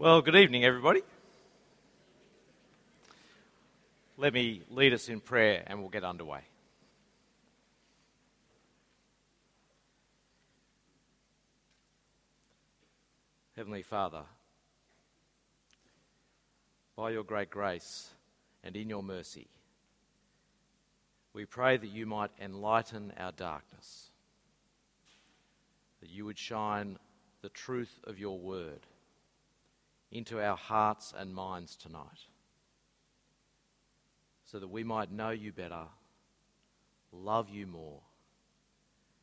Well, good evening, everybody. Let me lead us in prayer and we'll get underway. Heavenly Father, by your great grace and in your mercy, we pray that you might enlighten our darkness, that you would shine the truth of your word into our hearts and minds tonight so that we might know you better, love you more,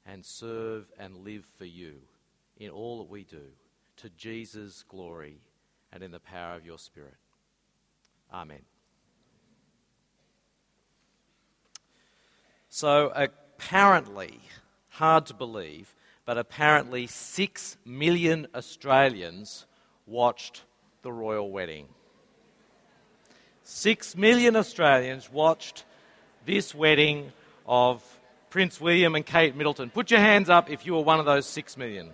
and serve and live for you in all that we do, to Jesus' glory and in the power of your Spirit. Amen. So, apparently, hard to believe, but apparently, six million Australians watched the royal wedding. Six million Australians watched this wedding of Prince William and Kate Middleton. Put your hands up if you were one of those six million.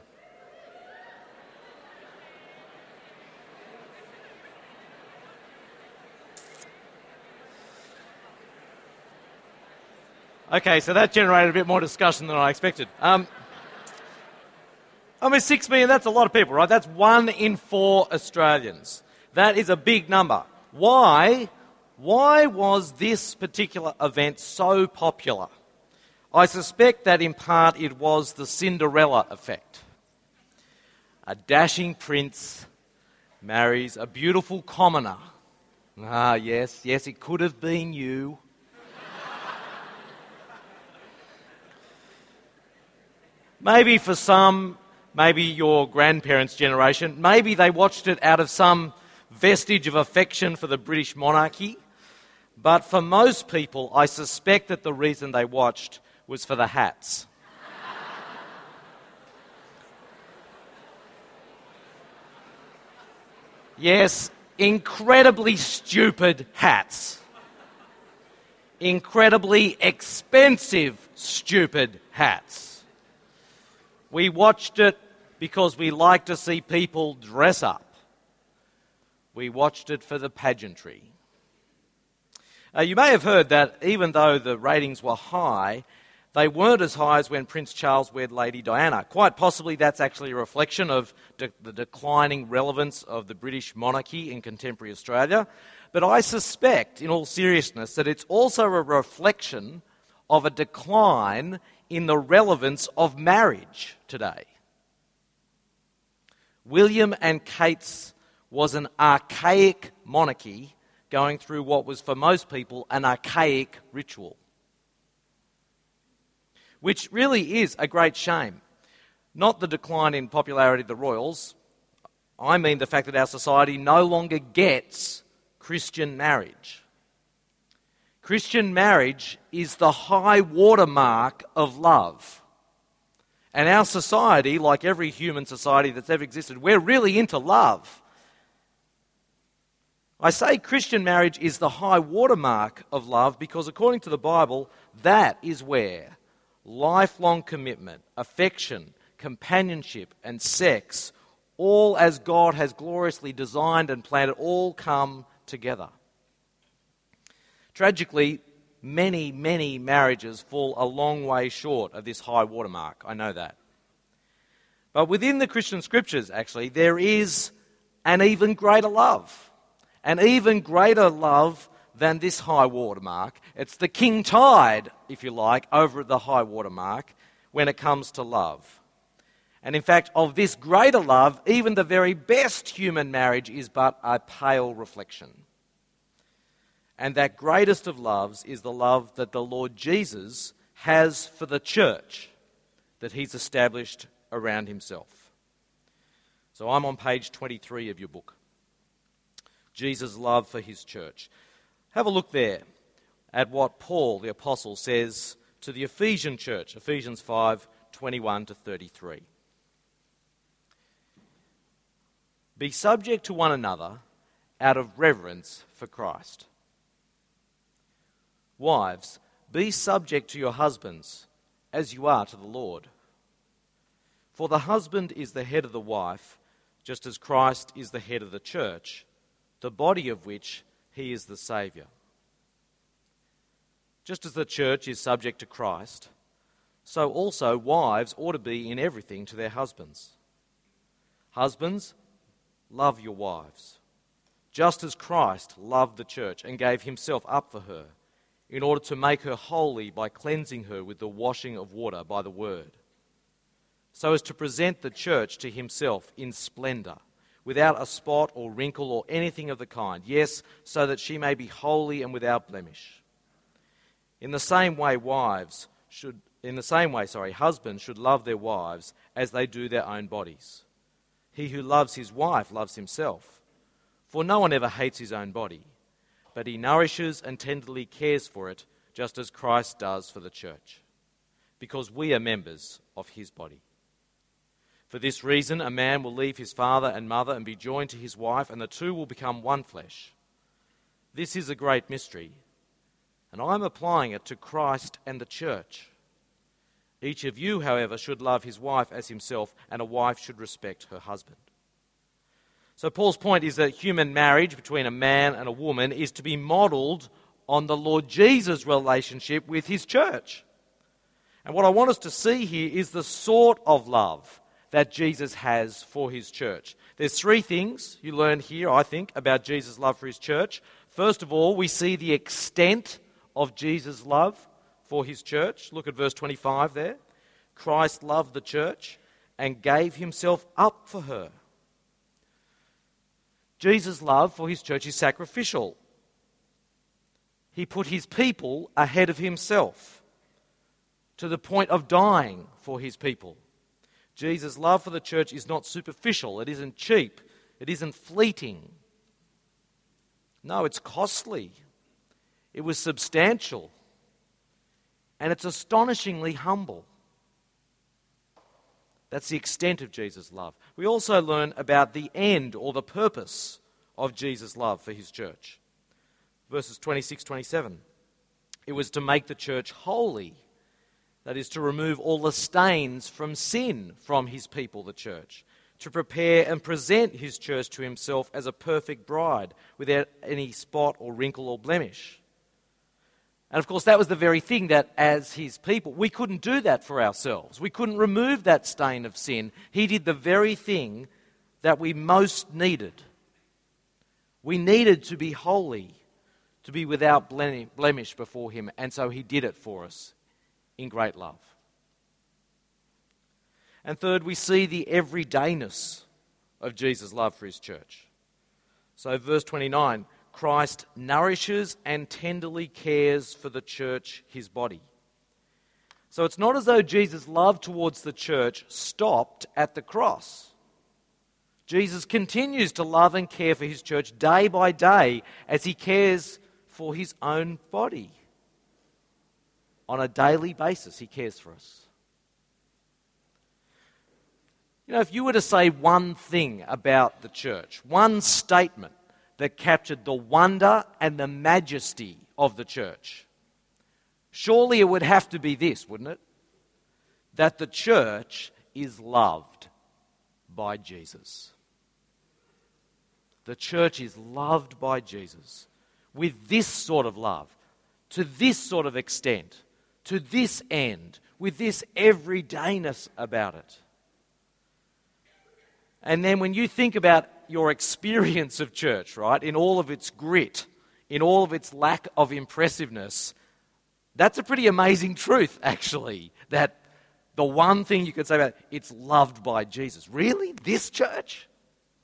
Okay, so that generated a bit more discussion than I expected. Um, I mean, six million, that's a lot of people, right? That's one in four Australians. That is a big number. Why? Why was this particular event so popular? I suspect that in part it was the Cinderella effect. A dashing prince marries a beautiful commoner. Ah, yes, yes, it could have been you. Maybe for some, maybe your grandparents' generation, maybe they watched it out of some vestige of affection for the British monarchy. But for most people, I suspect that the reason they watched was for the hats. yes, incredibly stupid hats. Incredibly expensive, stupid hats. We watched it because we like to see people dress up. We watched it for the pageantry. Uh, you may have heard that even though the ratings were high, they weren't as high as when Prince Charles wed Lady Diana. Quite possibly that's actually a reflection of de- the declining relevance of the British monarchy in contemporary Australia. But I suspect, in all seriousness, that it's also a reflection of a decline in the relevance of marriage today. William and Kate's was an archaic monarchy going through what was for most people an archaic ritual. Which really is a great shame. Not the decline in popularity of the royals, I mean the fact that our society no longer gets Christian marriage. Christian marriage is the high watermark of love. And our society, like every human society that's ever existed, we're really into love. I say Christian marriage is the high watermark of love because, according to the Bible, that is where lifelong commitment, affection, companionship, and sex, all as God has gloriously designed and planned all come together. Tragically, many, many marriages fall a long way short of this high watermark. I know that. But within the Christian scriptures, actually, there is an even greater love. An even greater love than this high watermark. It's the king tide, if you like, over the high watermark when it comes to love. And in fact, of this greater love, even the very best human marriage is but a pale reflection. And that greatest of loves is the love that the Lord Jesus has for the church that he's established around himself. So I'm on page 23 of your book. Jesus' love for his church. Have a look there at what Paul the apostle says to the Ephesian church, Ephesians 5 21 to 33. Be subject to one another out of reverence for Christ. Wives, be subject to your husbands, as you are to the Lord. For the husband is the head of the wife, just as Christ is the head of the church, the body of which he is the Saviour. Just as the church is subject to Christ, so also wives ought to be in everything to their husbands. Husbands, love your wives, just as Christ loved the church and gave himself up for her, in order to make her holy by cleansing her with the washing of water by the word, so as to present the church to himself in splendour, without a spot or wrinkle or anything of the kind, yes, so that she may be holy and without blemish. In the same way, wives should, in the same way, sorry, husbands should love their wives as they do their own bodies. He who loves his wife loves himself. For no one ever hates his own body, but he nourishes and tenderly cares for it, just as Christ does for the church, because we are members of his body. For this reason, a man will leave his father and mother and be joined to his wife, and the two will become one flesh. This is a great mystery, and I'm applying it to Christ and the church. Each of you, however, should love his wife as himself, and a wife should respect her husband. So, Paul's point is that human marriage between a man and a woman is to be modeled on the Lord Jesus' relationship with his church. And what I want us to see here is the sort of love that Jesus has for his church. There's three things you learn here, I think, about Jesus' love for his church. First of all, we see the extent of Jesus' love for his church. Look at verse 25 there. Christ loved the church and gave himself up for her. Jesus' love for his church is sacrificial. He put his people ahead of himself to the point of dying for his people. Jesus' love for the church is not superficial, it isn't cheap, it isn't fleeting. No, it's costly, it was substantial and it's astonishingly humble. That's the extent of Jesus' love. We also learn about the end or the purpose of Jesus' love for his church. Verses 26 27. It was to make the church holy, that is, to remove all the stains from sin from his people, the church, to prepare and present his church to himself as a perfect bride without any spot or wrinkle or blemish. And of course, that was the very thing that, as his people, we couldn't do that for ourselves. We couldn't remove that stain of sin. He did the very thing that we most needed. We needed to be holy, to be without blemish before him, and so he did it for us in great love. And third, we see the everydayness of Jesus' love for his church. So, verse 29 Christ nourishes and tenderly cares for the church, his body. So it's not as though Jesus' love towards the church stopped at the cross. Jesus continues to love and care for his church day by day as he cares for his own body. On a daily basis, he cares for us. You know, if you were to say one thing about the church, one statement that captured the wonder and the majesty of the church. Surely it would have to be this, wouldn't it? That the church is loved by Jesus. The church is loved by Jesus with this sort of love, to this sort of extent, to this end, with this everydayness about it. And then when you think about your experience of church, right, in all of its grit, in all of its lack of impressiveness, that's a pretty amazing truth, actually. That the one thing you could say about it, it's loved by Jesus. Really? This church?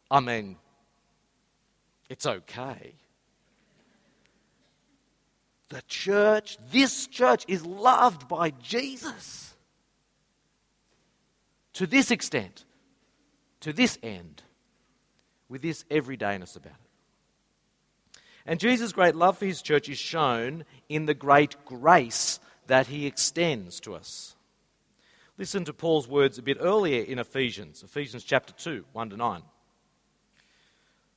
I mean, it's okay. The church, this church, is loved by Jesus. To this extent, to this end with this everydayness about it. And Jesus' great love for his church is shown in the great grace that he extends to us. Listen to Paul's words a bit earlier in Ephesians, Ephesians chapter 2, 1 to 9.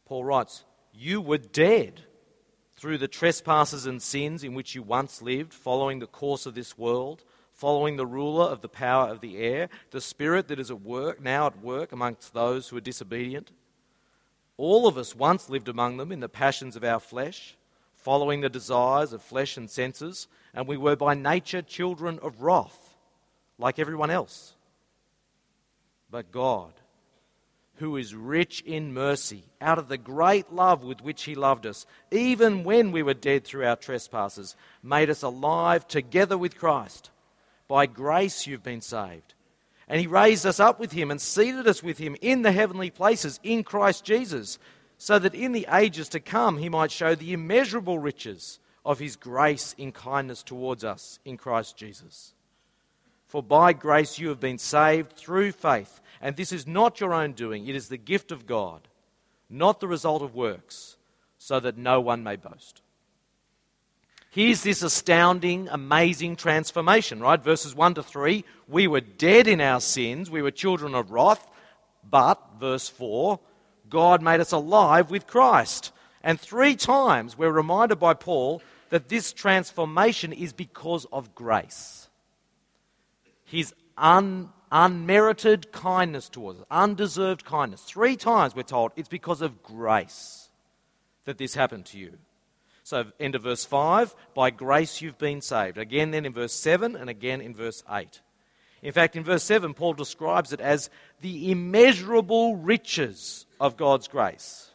Paul writes, You were dead through the trespasses and sins in which you once lived, following the course of this world following the ruler of the power of the air, the spirit that is at work now at work amongst those who are disobedient. All of us once lived among them in the passions of our flesh, following the desires of flesh and senses, and we were by nature children of wrath, like everyone else. But God, who is rich in mercy, out of the great love with which He loved us, even when we were dead through our trespasses, made us alive together with Christ. By grace you've been saved. And He raised us up with Him and seated us with Him in the heavenly places in Christ Jesus, so that in the ages to come He might show the immeasurable riches of His grace in kindness towards us in Christ Jesus. For by grace you have been saved through faith. And this is not your own doing, it is the gift of God, not the result of works, so that no one may boast. Here's this astounding, amazing transformation, right? Verses 1 to 3 we were dead in our sins, we were children of wrath, but, verse 4, God made us alive with Christ. And three times we're reminded by Paul that this transformation is because of grace his un, unmerited kindness towards us, undeserved kindness. Three times we're told it's because of grace that this happened to you. So, end of verse 5, by grace you've been saved. Again, then in verse 7, and again in verse 8. In fact, in verse 7, Paul describes it as the immeasurable riches of God's grace.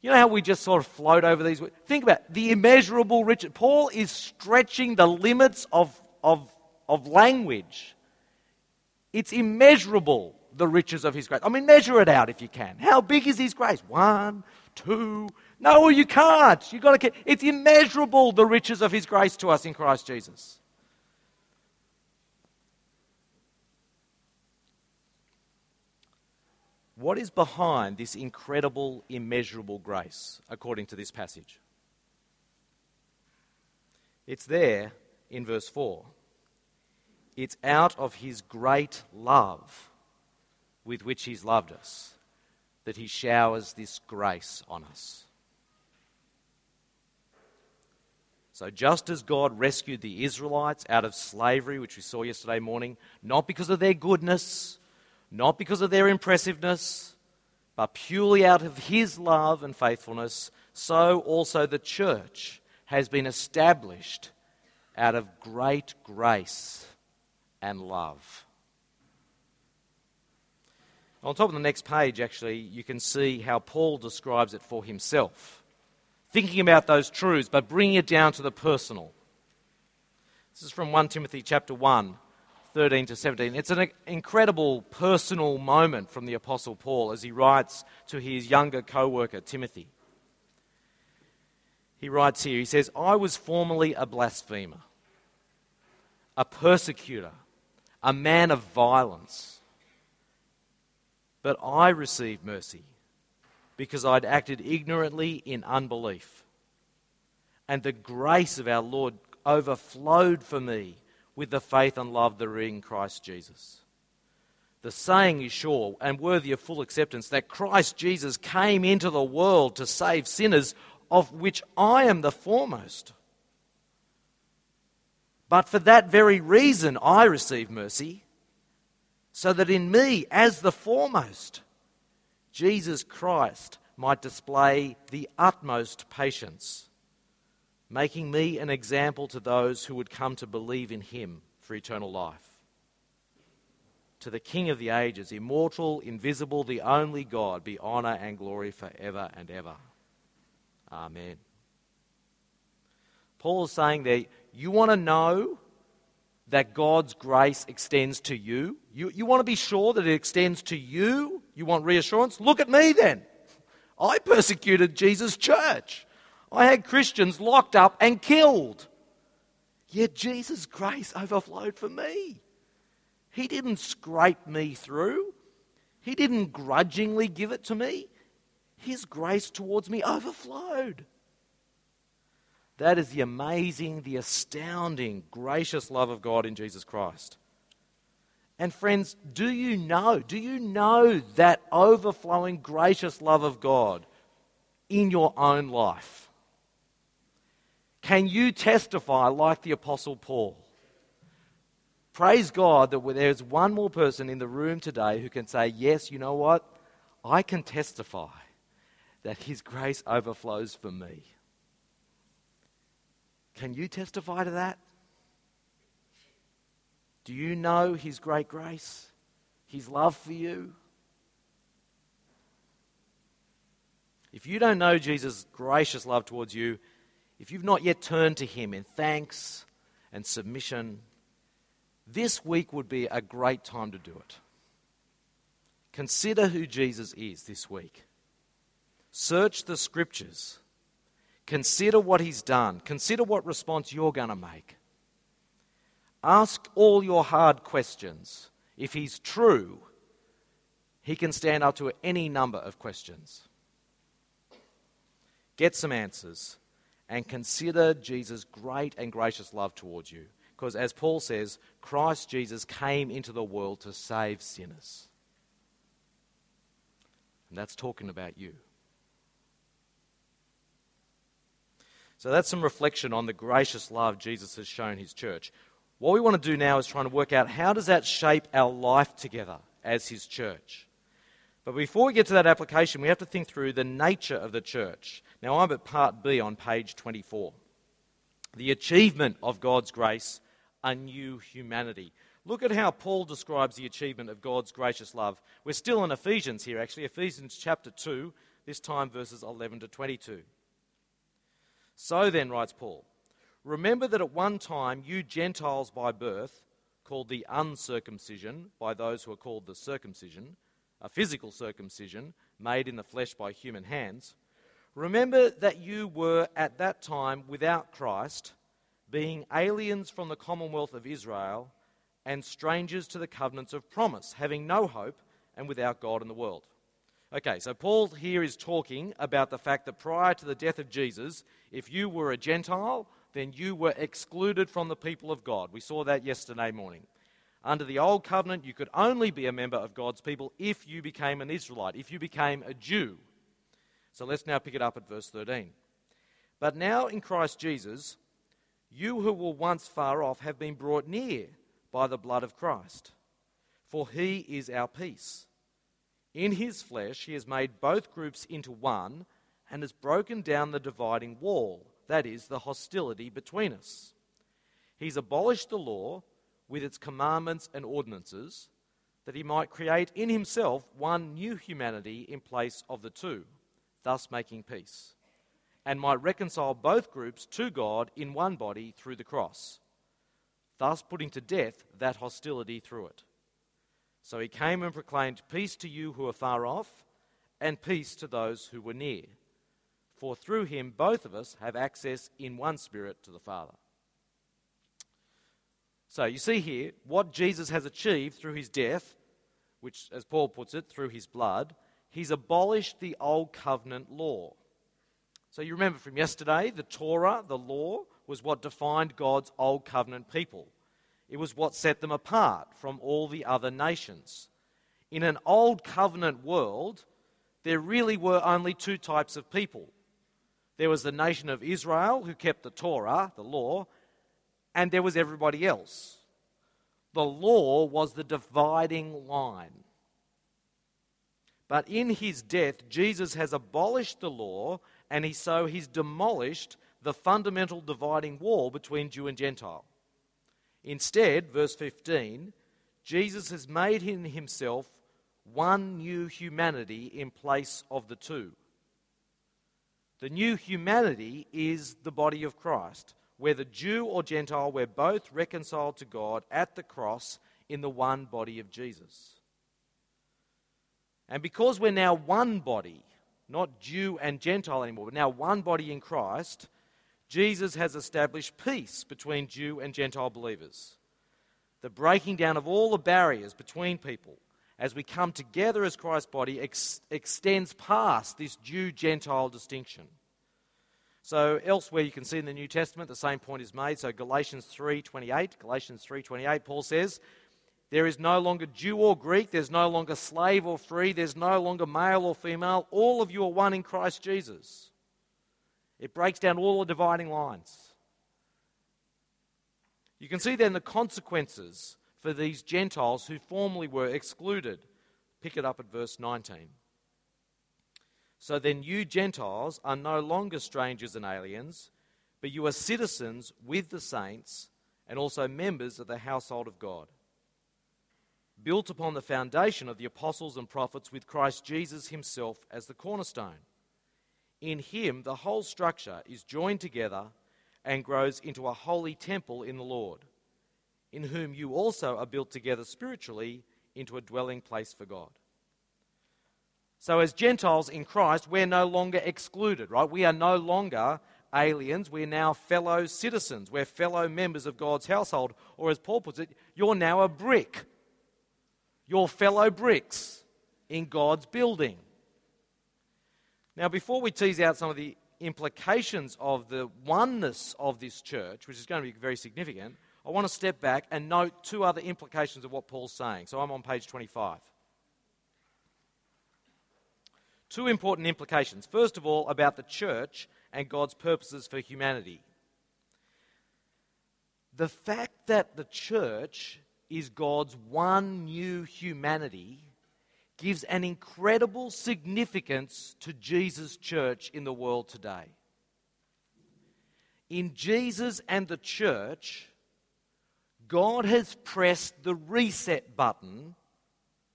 You know how we just sort of float over these? Think about it, the immeasurable riches. Paul is stretching the limits of, of of language. It's immeasurable, the riches of His grace. I mean, measure it out if you can. How big is His grace? One, two. No, you can't. You've got to. It's immeasurable, the riches of His grace to us in Christ Jesus. What is behind this incredible, immeasurable grace, according to this passage? It's there in verse 4. It's out of his great love with which he's loved us that he showers this grace on us. So, just as God rescued the Israelites out of slavery, which we saw yesterday morning, not because of their goodness, not because of their impressiveness, but purely out of his love and faithfulness, so also the church has been established out of great grace and love. On top of the next page, actually, you can see how Paul describes it for himself. Thinking about those truths, but bringing it down to the personal. This is from 1 Timothy chapter 1, 13 to 17. It's an incredible personal moment from the Apostle Paul as he writes to his younger co worker, Timothy. He writes here, he says, I was formerly a blasphemer, a persecutor a man of violence. But I received mercy because I'd acted ignorantly in unbelief. And the grace of our Lord overflowed for me with the faith and love that are in Christ Jesus. The saying is sure and worthy of full acceptance that Christ Jesus came into the world to save sinners, of which I am the foremost. But for that very reason, I receive mercy, so that in me, as the foremost, Jesus Christ might display the utmost patience, making me an example to those who would come to believe in him for eternal life. To the King of the ages, immortal, invisible, the only God, be honour and glory forever and ever. Amen. Paul is saying there, you want to know that God's grace extends to you? You, you want to be sure that it extends to you? You want reassurance? Look at me then. I persecuted Jesus' church. I had Christians locked up and killed. Yet Jesus' grace overflowed for me. He didn't scrape me through, He didn't grudgingly give it to me. His grace towards me overflowed. That is the amazing, the astounding, gracious love of God in Jesus Christ. And friends, do you know, do you know that overflowing, gracious love of God in your own life? Can you testify like the Apostle Paul Praise God that there's one more person in the room today who can say, Yes, you know what? I can testify that His grace overflows for me. Can you testify to that? Do you know His great grace? His love for you? If you don't know Jesus' gracious love towards you, if you've not yet turned to Him in thanks and submission, this week would be a great time to do it. Consider who Jesus is this week. Search the scriptures. Consider what he's done. Consider what response you're going to make. Ask all your hard questions. If he's true, he can stand up to any number of questions. Get some answers and consider Jesus' great and gracious love towards you. Because as Paul says, Christ Jesus came into the world to save sinners. And that's talking about you. So that's some reflection on the gracious love Jesus has shown his church. What we want to do now is trying to work out how does that shape our life together as his church. But before we get to that application, we have to think through the nature of the church. Now I'm at part B on page 24. The achievement of God's grace, a new humanity. Look at how Paul describes the achievement of God's gracious love. We're still in Ephesians here, actually, Ephesians chapter 2, this time verses 11 to 22. So then, writes Paul, remember that at one time you Gentiles by birth, called the uncircumcision by those who are called the circumcision, a physical circumcision made in the flesh by human hands, remember that you were at that time without Christ, being aliens from the commonwealth of Israel and strangers to the covenants of promise, having no hope and without God in the world. Okay, so Paul here is talking about the fact that prior to the death of Jesus, if you were a Gentile, then you were excluded from the people of God. We saw that yesterday morning. Under the Old Covenant, you could only be a member of God's people if you became an Israelite, if you became a Jew. So let's now pick it up at verse 13. But now in Christ Jesus, you who were once far off have been brought near by the blood of Christ, for he is our peace in his flesh, he has made both groups into one and has broken down the dividing wall, that is, the hostility between us. He's abolished the law with its commandments and ordinances, that he might create in himself one new humanity in place of the two, thus making peace, and might reconcile both groups to God in one body through the cross, thus putting to death that hostility through it. So he came and proclaimed peace to you who are far off, and peace to those who were near. For through him both of us have access in one spirit to the Father. So you see here what Jesus has achieved through his death, which, as Paul puts it, through his blood. He's abolished the old covenant law. So you remember from yesterday, the Torah, the law, was what defined God's old covenant people. It was what set them apart from all the other nations. In an old covenant world, there really were only two types of people there was the nation of Israel who kept the Torah, the law, and there was everybody else. The law was the dividing line. But in his death, Jesus has abolished the law, and he, so he's demolished the fundamental dividing wall between Jew and Gentile. Instead, verse 15, Jesus has made in himself one new humanity in place of the two. The new humanity is the body of Christ, whether Jew or Gentile, we're both reconciled to God at the cross in the one body of Jesus. And because we're now one body, not Jew and Gentile anymore, but now one body in Christ, Jesus has established peace between Jew and Gentile believers. The breaking down of all the barriers between people as we come together as Christ's body ex- extends past this Jew Gentile distinction. So elsewhere you can see in the New Testament the same point is made. So Galatians 3:28, Galatians 3:28 Paul says, there is no longer Jew or Greek, there's no longer slave or free, there's no longer male or female, all of you are one in Christ Jesus. It breaks down all the dividing lines. You can see then the consequences for these Gentiles who formerly were excluded. Pick it up at verse 19. So then, you Gentiles are no longer strangers and aliens, but you are citizens with the saints and also members of the household of God, built upon the foundation of the apostles and prophets with Christ Jesus himself as the cornerstone. In him, the whole structure is joined together and grows into a holy temple in the Lord, in whom you also are built together spiritually into a dwelling place for God. So, as Gentiles in Christ, we're no longer excluded, right? We are no longer aliens. We're now fellow citizens. We're fellow members of God's household. Or, as Paul puts it, you're now a brick. You're fellow bricks in God's building. Now, before we tease out some of the implications of the oneness of this church, which is going to be very significant, I want to step back and note two other implications of what Paul's saying. So I'm on page 25. Two important implications. First of all, about the church and God's purposes for humanity. The fact that the church is God's one new humanity gives an incredible significance to Jesus' church in the world today. In Jesus and the church, God has pressed the reset button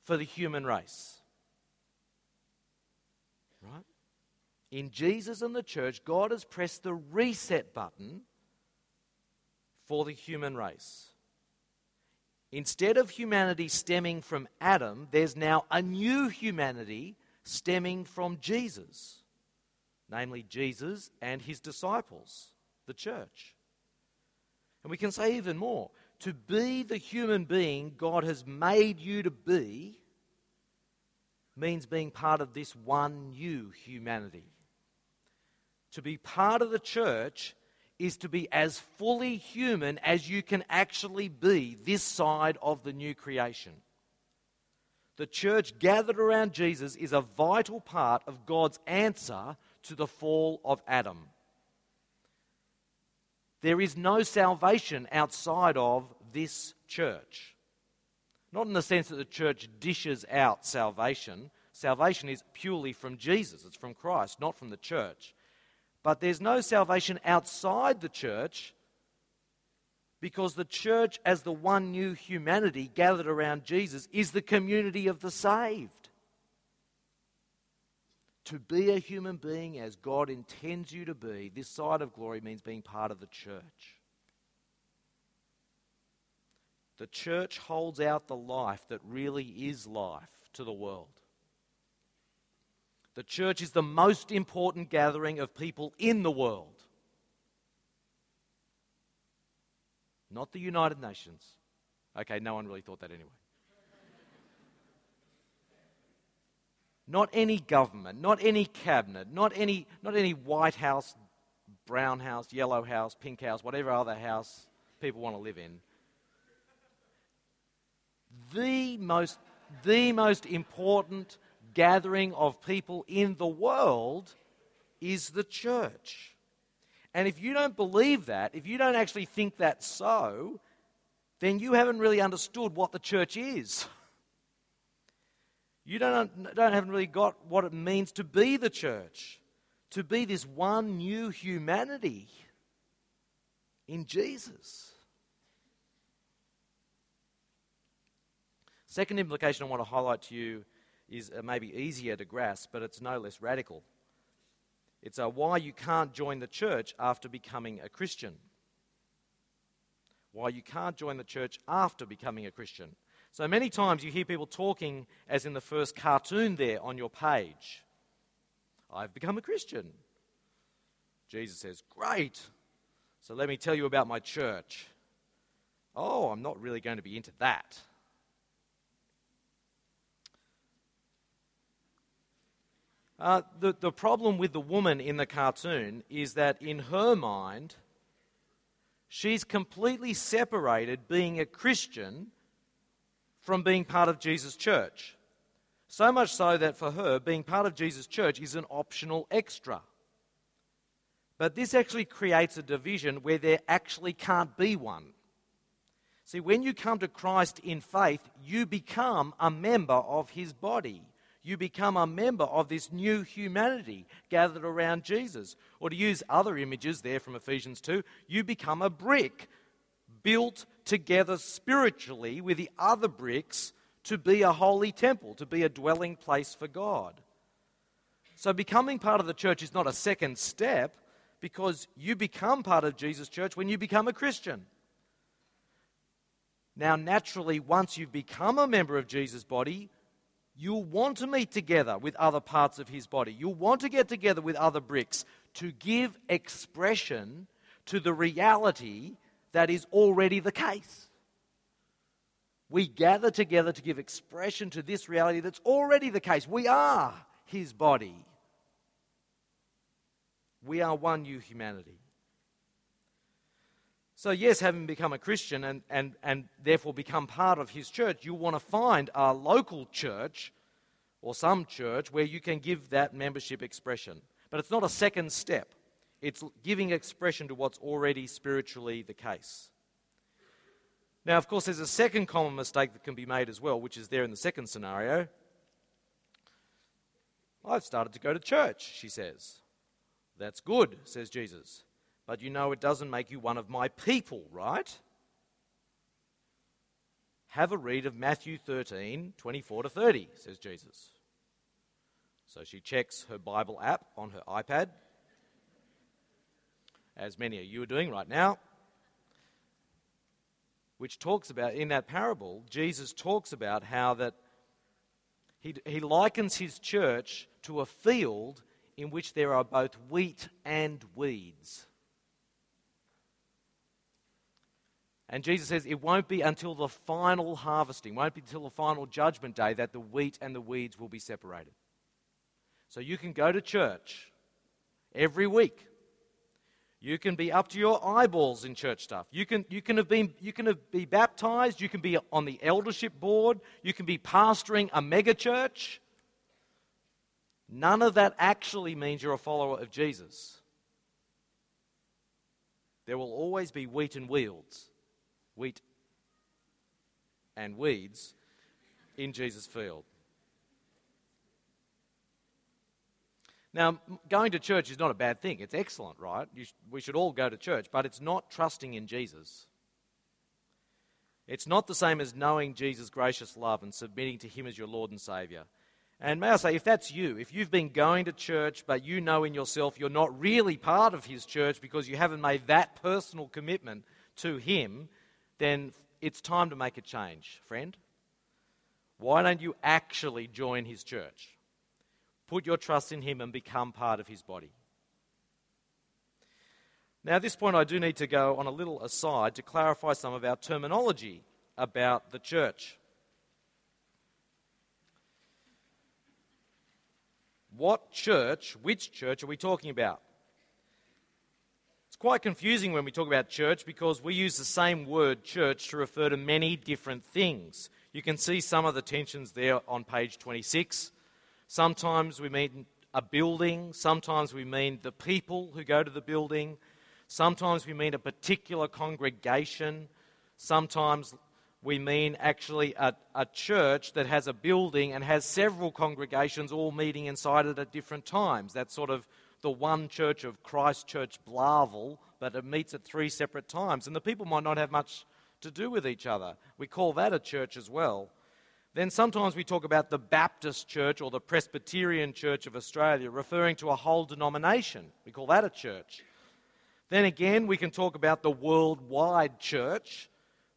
for the human race. Right? In Jesus and the church, God has pressed the reset button for the human race. Instead of humanity stemming from Adam, there's now a new humanity stemming from Jesus, namely Jesus and his disciples, the church. And we can say even more to be the human being God has made you to be means being part of this one new humanity. To be part of the church is to be as fully human as you can actually be this side of the new creation. The church gathered around Jesus is a vital part of God's answer to the fall of Adam. There is no salvation outside of this church. Not in the sense that the church dishes out salvation. Salvation is purely from Jesus, it's from Christ, not from the church. But there's no salvation outside the church because the church, as the one new humanity gathered around Jesus, is the community of the saved. To be a human being as God intends you to be, this side of glory means being part of the church. The church holds out the life that really is life to the world. The church is the most important gathering of people in the world. Not the United Nations. Okay, no one really thought that anyway. Not any government, not any cabinet, not any, not any White House, Brown House, Yellow House, Pink House, whatever other house people want to live in. The most, the most important gathering of people in the world is the church. And if you don't believe that, if you don't actually think that's so, then you haven't really understood what the church is. You don't, don't haven't really got what it means to be the church, to be this one new humanity in Jesus. Second implication I want to highlight to you is uh, maybe easier to grasp, but it's no less radical. It's a why you can't join the church after becoming a Christian. Why you can't join the church after becoming a Christian. So many times you hear people talking, as in the first cartoon there on your page I've become a Christian. Jesus says, Great. So let me tell you about my church. Oh, I'm not really going to be into that. Uh, the, the problem with the woman in the cartoon is that in her mind, she's completely separated being a Christian from being part of Jesus' church. So much so that for her, being part of Jesus' church is an optional extra. But this actually creates a division where there actually can't be one. See, when you come to Christ in faith, you become a member of his body. You become a member of this new humanity gathered around Jesus. Or to use other images there from Ephesians 2, you become a brick built together spiritually with the other bricks to be a holy temple, to be a dwelling place for God. So, becoming part of the church is not a second step because you become part of Jesus' church when you become a Christian. Now, naturally, once you've become a member of Jesus' body, you'll want to meet together with other parts of his body. You'll want to get together with other bricks to give expression to the reality that is already the case. We gather together to give expression to this reality that's already the case. We are his body. We are one new humanity. So, yes, having become a Christian and, and, and therefore become part of his church, you want to find a local church or some church where you can give that membership expression. But it's not a second step, it's giving expression to what's already spiritually the case. Now, of course, there's a second common mistake that can be made as well, which is there in the second scenario. I've started to go to church, she says. That's good, says Jesus. But you know it doesn't make you one of my people, right? Have a read of Matthew 13, 24 to 30, says Jesus. So she checks her Bible app on her iPad, as many of you are doing right now, which talks about, in that parable, Jesus talks about how that he, he likens his church to a field in which there are both wheat and weeds. And Jesus says it won't be until the final harvesting, won't be until the final judgment day that the wheat and the weeds will be separated. So you can go to church every week. You can be up to your eyeballs in church stuff. You can, you can, have been, you can have, be baptized. You can be on the eldership board. You can be pastoring a mega church. None of that actually means you're a follower of Jesus. There will always be wheat and weeds wheat and weeds in Jesus' field. Now, going to church is not a bad thing. It's excellent, right? Sh- we should all go to church, but it's not trusting in Jesus. It's not the same as knowing Jesus' gracious love and submitting to Him as your Lord and Saviour. And may I say, if that's you, if you've been going to church, but you know in yourself you're not really part of His church because you haven't made that personal commitment to Him, then it's time to make a change, friend. Why don't you actually join his church? Put your trust in him and become part of his body. Now, at this point, I do need to go on a little aside to clarify some of our terminology about the church. What church, which church are we talking about? It's quite confusing when we talk about church because we use the same word church to refer to many different things. You can see some of the tensions there on page 26. Sometimes we mean a building, sometimes we mean the people who go to the building, sometimes we mean a particular congregation, sometimes we mean actually a, a church that has a building and has several congregations all meeting inside it at different times. That's sort of the one church of Christchurch Blavel, but it meets at three separate times. And the people might not have much to do with each other. We call that a church as well. Then sometimes we talk about the Baptist Church or the Presbyterian Church of Australia, referring to a whole denomination. We call that a church. Then again, we can talk about the worldwide church,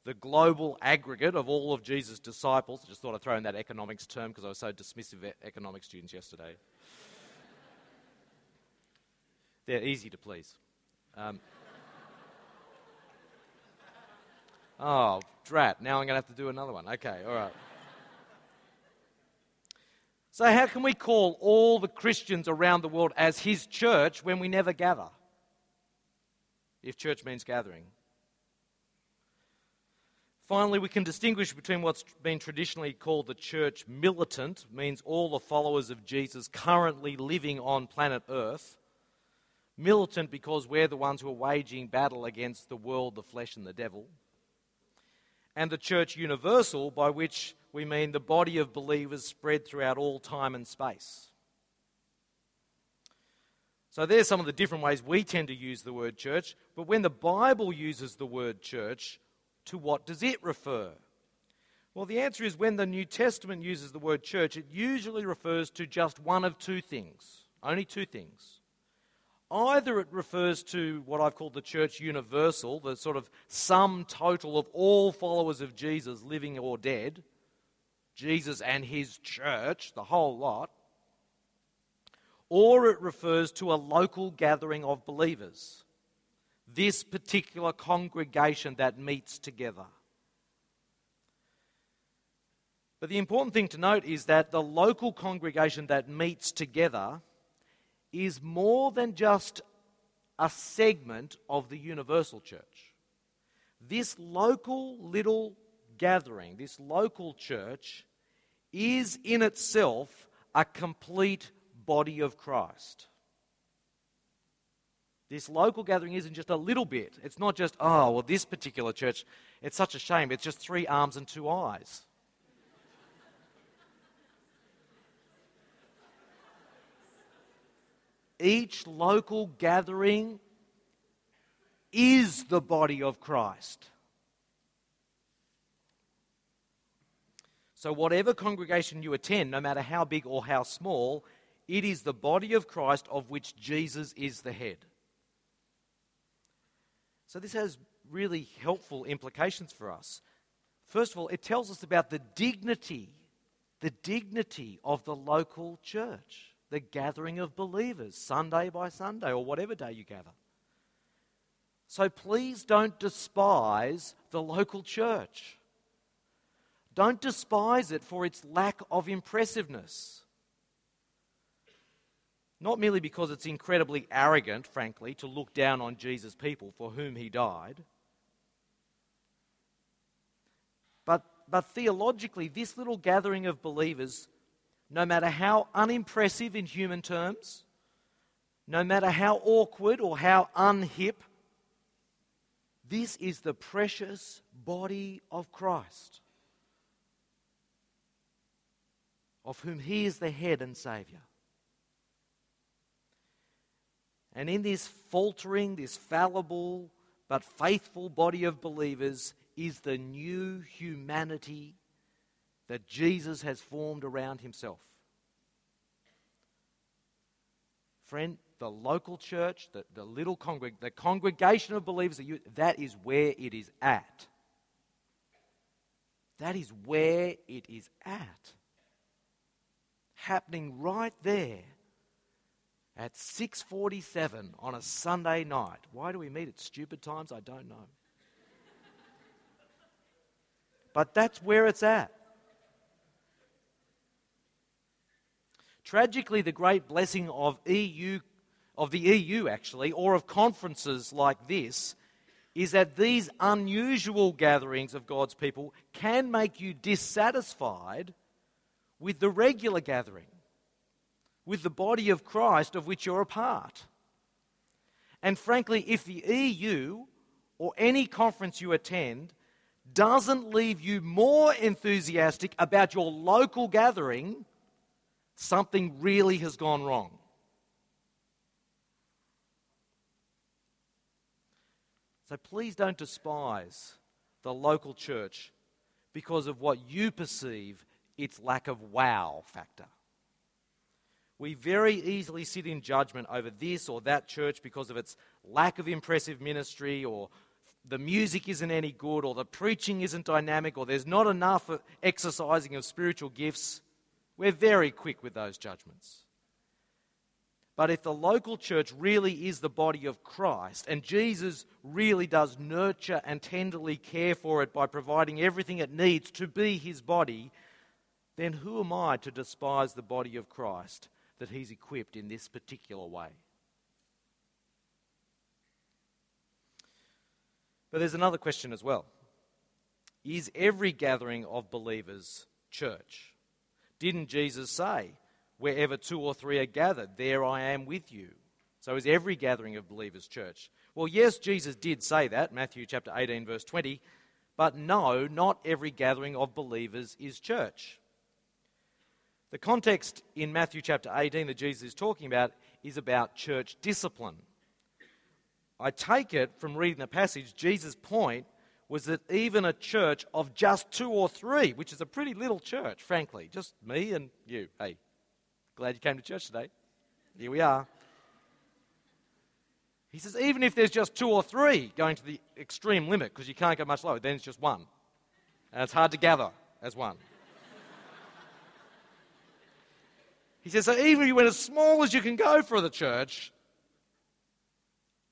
the global aggregate of all of Jesus' disciples. I just thought I'd throw in that economics term because I was so dismissive of economics students yesterday. They're easy to please. Um, oh, drat. Now I'm going to have to do another one. Okay, all right. So, how can we call all the Christians around the world as His church when we never gather? If church means gathering. Finally, we can distinguish between what's been traditionally called the church militant, means all the followers of Jesus currently living on planet Earth, militant because we're the ones who are waging battle against the world, the flesh, and the devil. And the church universal, by which we mean the body of believers spread throughout all time and space. So, there's some of the different ways we tend to use the word church, but when the Bible uses the word church, to what does it refer? Well, the answer is when the New Testament uses the word church, it usually refers to just one of two things, only two things. Either it refers to what I've called the church universal, the sort of sum total of all followers of Jesus, living or dead, Jesus and his church, the whole lot, or it refers to a local gathering of believers, this particular congregation that meets together. But the important thing to note is that the local congregation that meets together is more than just a segment of the universal church. This local little gathering, this local church, is in itself a complete body of Christ. This local gathering isn't just a little bit. It's not just, oh, well, this particular church, it's such a shame. It's just three arms and two eyes. Each local gathering is the body of Christ. So, whatever congregation you attend, no matter how big or how small, it is the body of Christ of which Jesus is the head. So, this has really helpful implications for us. First of all, it tells us about the dignity, the dignity of the local church the gathering of believers, Sunday by Sunday, or whatever day you gather. So please don't despise the local church. Don't despise it for its lack of impressiveness. Not merely because it's incredibly arrogant, frankly, to look down on Jesus' people for whom he died, but, but theologically, this little gathering of believers no matter how unimpressive in human terms, no matter how awkward or how unhip, this is the precious body of Christ, of whom He is the head and Saviour. And in this faltering, this fallible, but faithful body of believers is the new humanity that Jesus has formed around himself. Friend, the local church, the, the little congreg- the congregation of believers, that, you, that is where it is at. That is where it is at. Happening right there at 6:47 on a Sunday night. Why do we meet at stupid times? I don't know. but that's where it's at. Tragically, the great blessing of EU, of the EU actually, or of conferences like this, is that these unusual gatherings of God's people can make you dissatisfied with the regular gathering, with the body of Christ of which you're a part. And frankly, if the EU or any conference you attend doesn't leave you more enthusiastic about your local gathering, something really has gone wrong. So please don't despise the local church because of what you perceive its lack of wow factor. We very easily sit in judgment over this or that church because of its lack of impressive ministry or the music isn't any good or the preaching isn't dynamic or there's not enough exercising of spiritual gifts. We're very quick with those judgments. But if the local church really is the body of Christ, and Jesus really does nurture and tenderly care for it by providing everything it needs to be his body, then who am I to despise the body of Christ that he's equipped in this particular way? But there's another question as well Is every gathering of believers church? Didn't Jesus say, Wherever two or three are gathered, there I am with you? So is every gathering of believers church? Well, yes, Jesus did say that, Matthew chapter 18, verse 20, But no, not every gathering of believers is church. The context in Matthew chapter 18 that Jesus is talking about is about church discipline. I take it from reading the passage, Jesus' point was that even a church of just two or three, which is a pretty little church, frankly, just me and you. Hey, glad you came to church today. Here we are. He says, even if there's just two or three going to the extreme limit, because you can't go much lower, then it's just one. And it's hard to gather as one. he says, so even if you went as small as you can go for the church,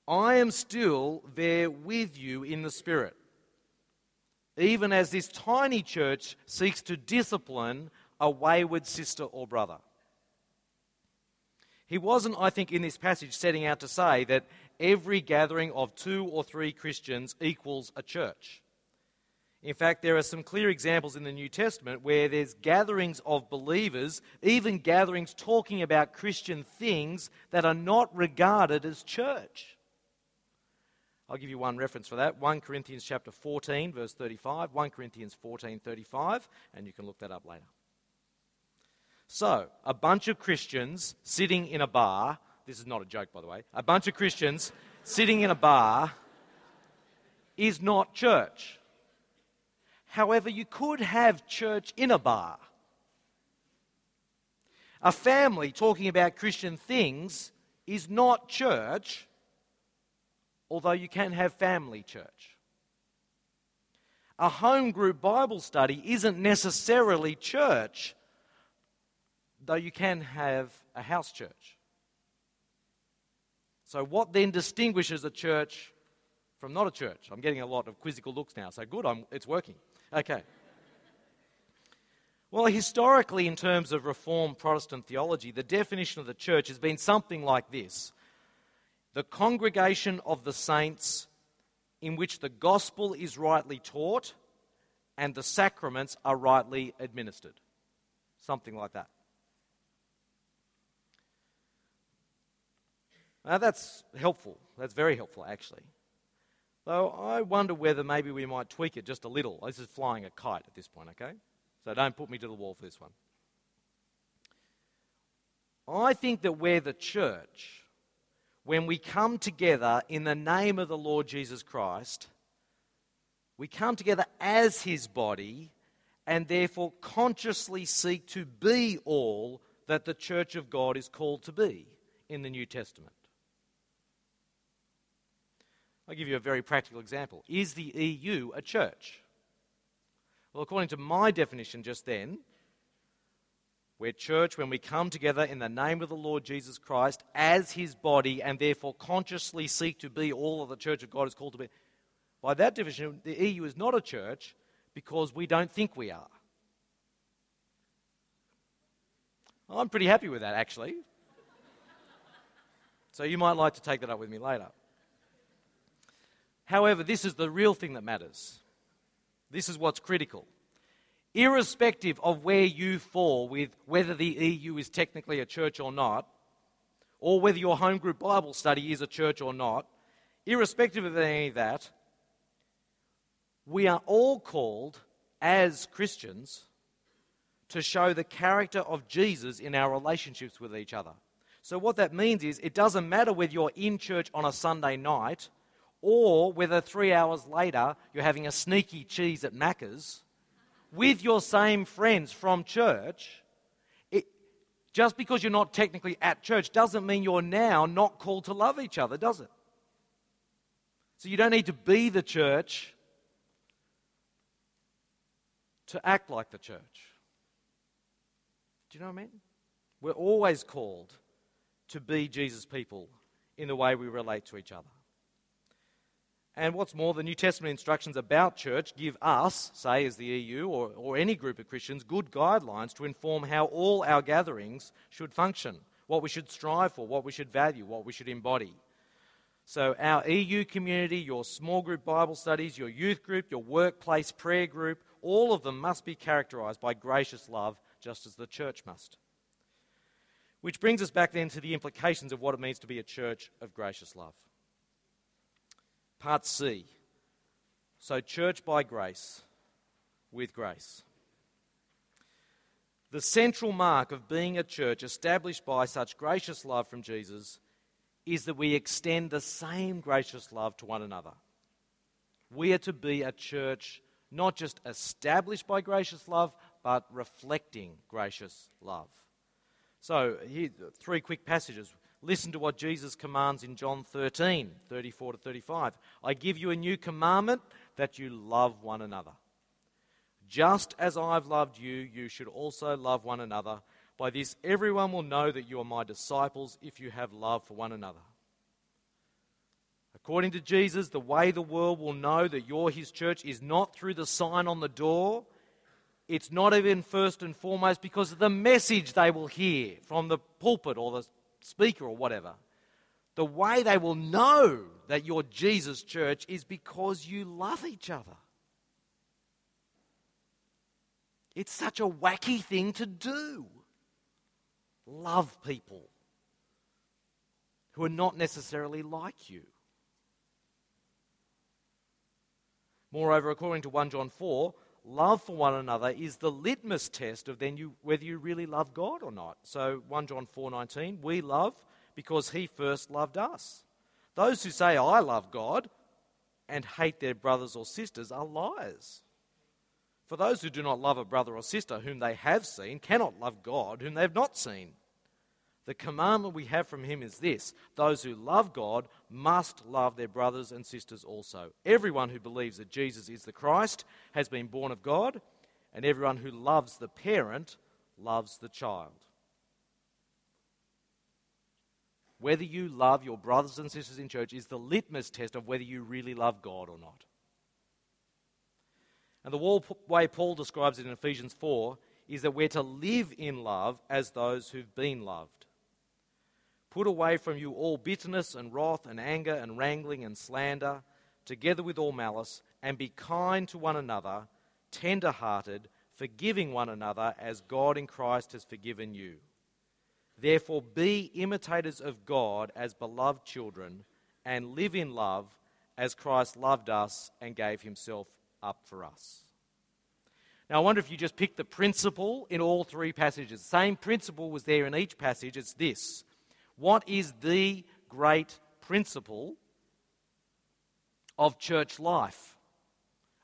I am still there with you in the Spirit. Even as this tiny church seeks to discipline a wayward sister or brother. He wasn't, I think, in this passage setting out to say that every gathering of two or three Christians equals a church. In fact, there are some clear examples in the New Testament where there's gatherings of believers, even gatherings talking about Christian things that are not regarded as church. I'll give you one reference for that 1 Corinthians chapter 14 verse 35 1 Corinthians 14:35 and you can look that up later. So, a bunch of Christians sitting in a bar, this is not a joke, by the way, a bunch of Christians sitting in a bar is not church. However, you could have church in a bar. A family talking about Christian things is not church, although you can have family church. A home group Bible study isn't necessarily church, though you can have a house church. So, what then distinguishes a church from not a church? I'm getting a lot of quizzical looks now, so good, I'm, it's working. Okay. Well, historically, in terms of Reformed Protestant theology, the definition of the church has been something like this the congregation of the saints in which the gospel is rightly taught and the sacraments are rightly administered. Something like that. Now, that's helpful. That's very helpful, actually. Though I wonder whether maybe we might tweak it just a little. This is flying a kite at this point, okay? So don't put me to the wall for this one. I think that we're the church when we come together in the name of the Lord Jesus Christ. We come together as his body and therefore consciously seek to be all that the church of God is called to be in the New Testament. I'll give you a very practical example. Is the EU a church? Well, according to my definition just then, we're church when we come together in the name of the Lord Jesus Christ as his body and therefore consciously seek to be all that the church of God is called to be. By that definition, the EU is not a church because we don't think we are. I'm pretty happy with that, actually. So you might like to take that up with me later. However, this is the real thing that matters. This is what's critical. Irrespective of where you fall with whether the EU is technically a church or not, or whether your home group Bible study is a church or not, irrespective of any of that, we are all called as Christians to show the character of Jesus in our relationships with each other. So, what that means is it doesn't matter whether you're in church on a Sunday night or whether three hours later you're having a sneaky cheese at Macca's with your same friends from church, it, just because you're not technically at church doesn't mean you're now not called to love each other, does it? So you don't need to be the church to act like the church. Do you know what I mean? We're always called to be Jesus' people in the way we relate to each other. And what's more, the New Testament instructions about church give us, say as the EU or, or any group of Christians, good guidelines to inform how all our gatherings should function, what we should strive for, what we should value, what we should embody. So, our EU community, your small group Bible studies, your youth group, your workplace prayer group, all of them must be characterized by gracious love, just as the church must. Which brings us back then to the implications of what it means to be a church of gracious love. Part C So, church by grace, with grace. The central mark of being a church established by such gracious love from Jesus is that we extend the same gracious love to one another. We are to be a church not just established by gracious love, but reflecting gracious love. So, here, three quick passages. Listen to what Jesus commands in John 13, 34 to 35. I give you a new commandment that you love one another. Just as I've loved you, you should also love one another. By this, everyone will know that you are my disciples if you have love for one another. According to Jesus, the way the world will know that you're his church is not through the sign on the door. It's not even first and foremost because of the message they will hear from the pulpit or the speaker or whatever. The way they will know that you're Jesus' church is because you love each other. It's such a wacky thing to do. Love people who are not necessarily like you. Moreover, according to 1 John 4, love for one another is the litmus test of then you, whether you really love God or not. So 1 John 4:19, we love because he first loved us. Those who say I love God and hate their brothers or sisters are liars. For those who do not love a brother or sister whom they have seen cannot love God whom they have not seen. The commandment we have from him is this those who love God must love their brothers and sisters also. Everyone who believes that Jesus is the Christ has been born of God, and everyone who loves the parent loves the child. Whether you love your brothers and sisters in church is the litmus test of whether you really love God or not. And the way Paul describes it in Ephesians 4 is that we're to live in love as those who've been loved. Put away from you all bitterness and wrath and anger and wrangling and slander, together with all malice, and be kind to one another, tender hearted, forgiving one another as God in Christ has forgiven you. Therefore, be imitators of God as beloved children, and live in love as Christ loved us and gave himself up for us. Now, I wonder if you just pick the principle in all three passages. The same principle was there in each passage. It's this What is the great principle of church life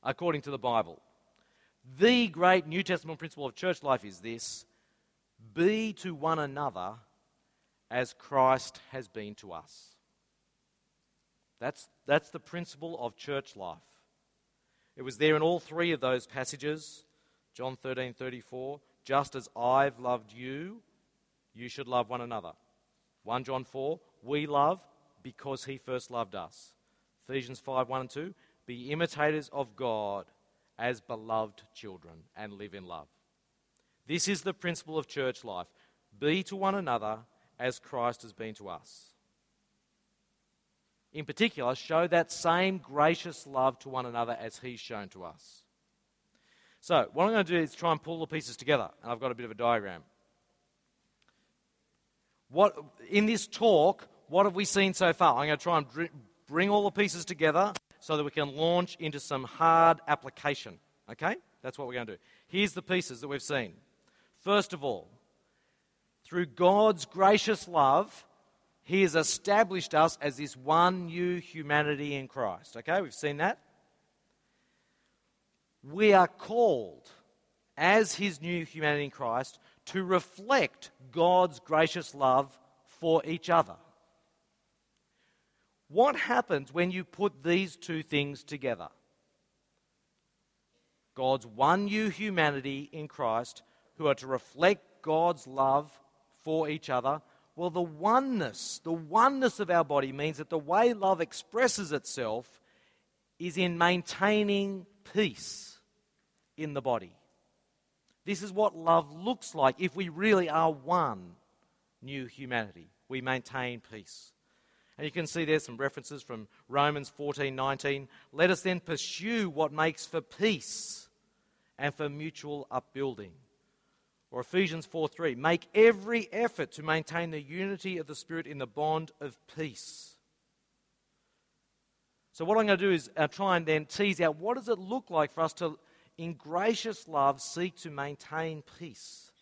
according to the Bible? The great New Testament principle of church life is this be to one another as Christ has been to us. That's, that's the principle of church life. It was there in all three of those passages. John 13 34. Just as I've loved you, you should love one another. 1 John 4. We love because he first loved us. Ephesians 5 1 and 2. Be imitators of God as beloved children and live in love. This is the principle of church life. Be to one another as Christ has been to us in particular, show that same gracious love to one another as He's shown to us. So, what I'm going to do is try and pull the pieces together, and I've got a bit of a diagram. What, in this talk, what have we seen so far? I'm going to try and bring all the pieces together so that we can launch into some hard application. Okay? That's what we're going to do. Here's the pieces that we've seen. First of all, through God's gracious love, he has established us as this one new humanity in Christ. Okay, we've seen that. We are called as His new humanity in Christ to reflect God's gracious love for each other. What happens when you put these two things together? God's one new humanity in Christ who are to reflect God's love for each other well, the oneness, the oneness of our body means that the way love expresses itself is in maintaining peace in the body. This is what love looks like if we really are one new humanity. We maintain peace. And you can see there's some references from Romans 14:19. Let us then pursue what makes for peace and for mutual upbuilding. Or Ephesians 4 3, make every effort to maintain the unity of the Spirit in the bond of peace. So, what I'm going to do is uh, try and then tease out what does it look like for us to, in gracious love, seek to maintain peace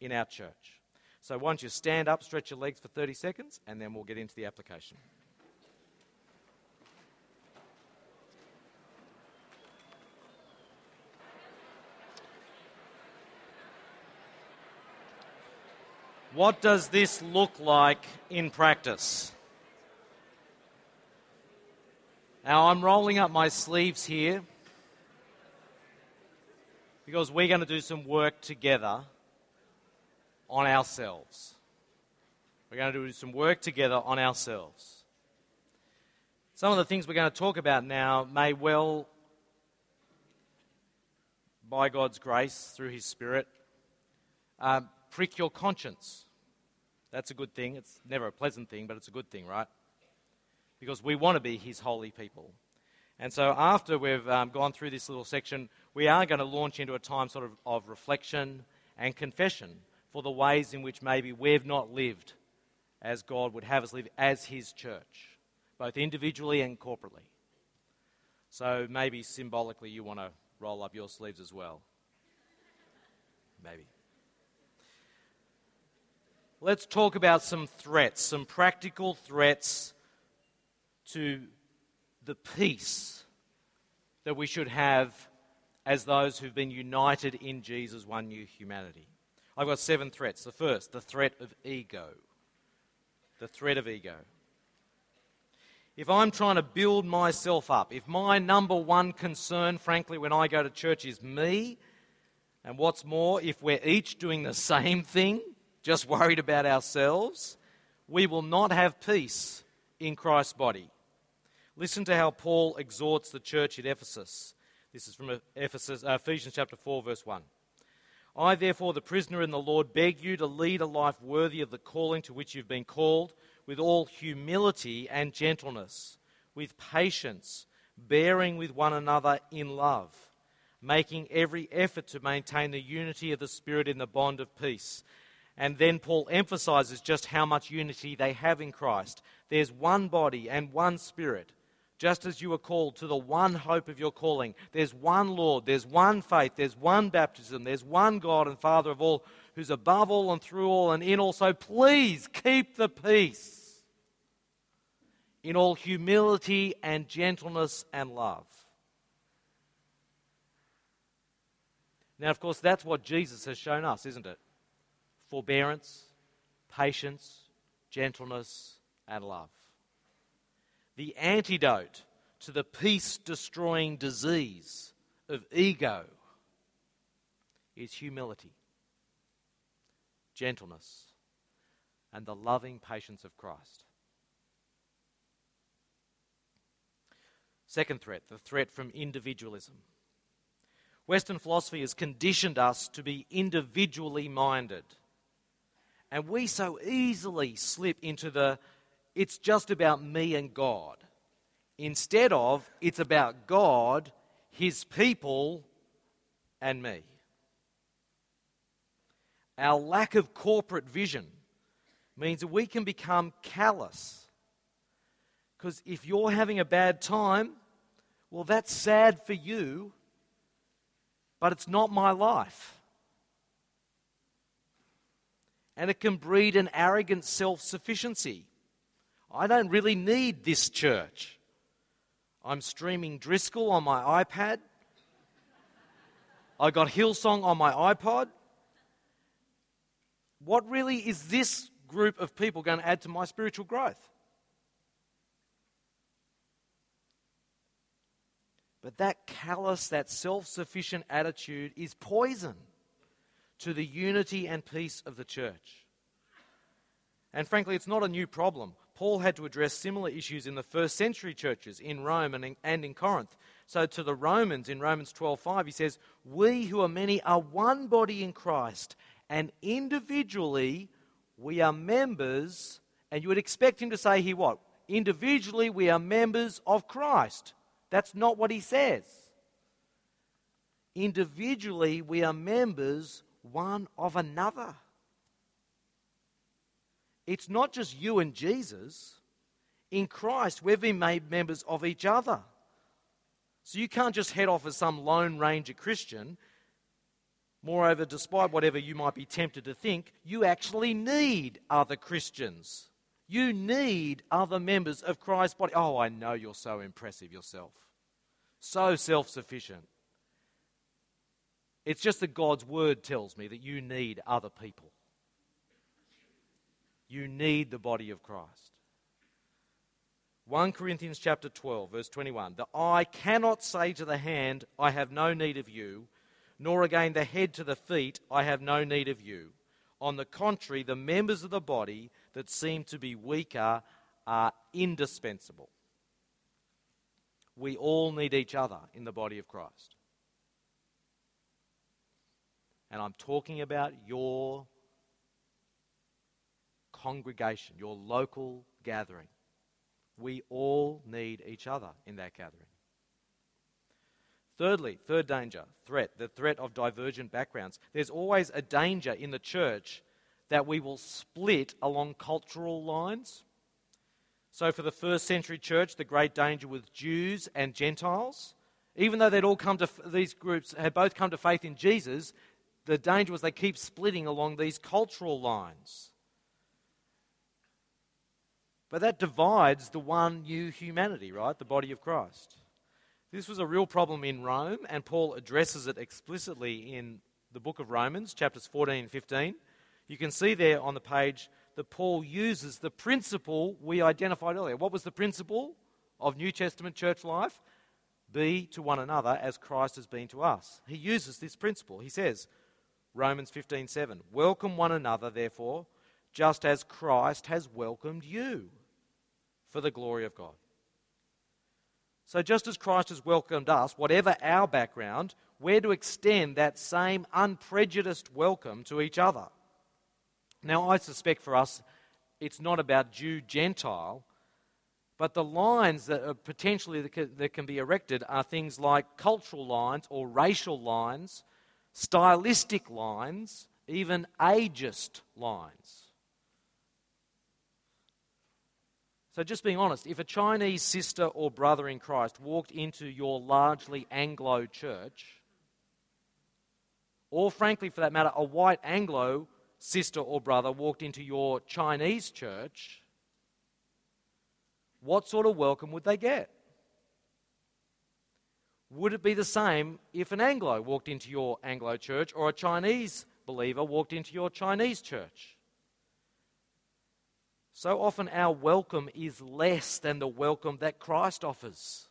in our church. So, why don't you stand up, stretch your legs for 30 seconds, and then we'll get into the application. What does this look like in practice? Now, I'm rolling up my sleeves here because we're going to do some work together on ourselves. We're going to do some work together on ourselves. Some of the things we're going to talk about now may well, by God's grace, through His Spirit, uh, prick your conscience. That's a good thing. It's never a pleasant thing, but it's a good thing, right? Because we want to be His holy people. And so, after we've um, gone through this little section, we are going to launch into a time sort of, of reflection and confession for the ways in which maybe we've not lived as God would have us live as His church, both individually and corporately. So, maybe symbolically, you want to roll up your sleeves as well. Maybe. Let's talk about some threats, some practical threats to the peace that we should have as those who've been united in Jesus, one new humanity. I've got seven threats. The first, the threat of ego. The threat of ego. If I'm trying to build myself up, if my number one concern, frankly, when I go to church is me, and what's more, if we're each doing the same thing, just worried about ourselves, we will not have peace in Christ's body. Listen to how Paul exhorts the church at Ephesus. This is from Ephesus, uh, Ephesians chapter 4, verse 1. I, therefore, the prisoner in the Lord, beg you to lead a life worthy of the calling to which you've been called, with all humility and gentleness, with patience, bearing with one another in love, making every effort to maintain the unity of the Spirit in the bond of peace. And then Paul emphasizes just how much unity they have in Christ. There's one body and one Spirit just as you are called to the one hope of your calling. There's one Lord, there's one faith, there's one baptism, there's one God and Father of all, who's above all and through all and in all. So please keep the peace in all humility and gentleness and love. Now, of course, that's what Jesus has shown us, isn't it? Forbearance, patience, gentleness, and love the antidote to the peace destroying disease of ego is humility, gentleness, and the loving patience of Christ. Second threat, the threat from individualism. Western philosophy has conditioned us to be individually minded. And we so easily slip into the it's just about me and God. Instead of, it's about God, His people, and me. Our lack of corporate vision means we can become callous. Because if you're having a bad time, well, that's sad for you, but it's not my life. And it can breed an arrogant self sufficiency. I don't really need this church. I'm streaming Driscoll on my iPad. I got Hillsong on my iPod. What really is this group of people going to add to my spiritual growth? But that callous, that self sufficient attitude is poison to the unity and peace of the church. And frankly, it's not a new problem. Paul had to address similar issues in the first century churches in Rome and in, and in Corinth. So to the Romans in Romans 12:5 he says, "We who are many are one body in Christ, and individually we are members." And you would expect him to say he what? Individually we are members of Christ. That's not what he says. Individually we are members one of another. It's not just you and Jesus, In Christ, we've been made members of each other. So you can't just head off as some Lone Ranger Christian. Moreover, despite whatever you might be tempted to think, you actually need other Christians. You need other members of Christ's body. Oh, I know you're so impressive yourself, so self sufficient. It's just that God's word tells me that you need other people. You need the body of Christ. 1 Corinthians chapter 12 verse 21 the eye cannot say to the hand I have no need of you nor again the head to the feet I have no need of you on the contrary the members of the body that seem to be weaker are indispensable. We all need each other in the body of Christ. And I'm talking about your congregation your local gathering we all need each other in that gathering. Thirdly, third danger, threat, the threat of divergent backgrounds. There's always a danger in the church that we will split along cultural lines. So, for the first century church, the great danger was Jews and Gentiles. Even though they'd all come to, these groups had both come to faith in Jesus, the danger was they keep splitting along these cultural lines. But that divides the one new humanity, right? The body of Christ. This was a real problem in Rome, and Paul addresses it explicitly in the book of Romans, chapters 14 and 15. You can see there on the page that Paul uses the principle we identified earlier. What was the principle of New Testament church life? Be to one another as Christ has been to us. He uses this principle. He says, Romans 15:7, "Welcome one another therefore, just as Christ has welcomed you for the glory of God. So, just as Christ has welcomed us, whatever our background, we're to extend that same unprejudiced welcome to each other. Now, I suspect for us, it's not about Jew Gentile, but the lines that are potentially that can be erected are things like cultural lines or racial lines, stylistic lines, even ageist lines. So, just being honest, if a Chinese sister or brother in Christ walked into your largely Anglo church, or frankly, for that matter, a white Anglo sister or brother walked into your Chinese church, what sort of welcome would they get? Would it be the same if an Anglo walked into your Anglo church or a Chinese believer walked into your Chinese church? So often our welcome is less than the welcome that Christ offers.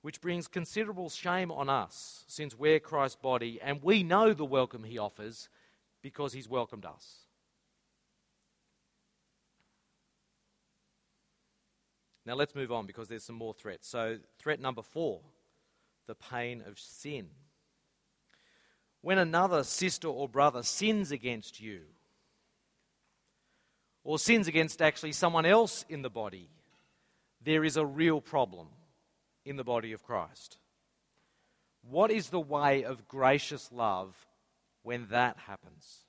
Which brings considerable shame on us, since we're Christ's body and we know the welcome he offers because he's welcomed us. Now let's move on because there's some more threats. So, threat number four the pain of sin. When another sister or brother sins against you, or sins against actually someone else in the body, there is a real problem in the body of Christ. What is the way of gracious love when that happens?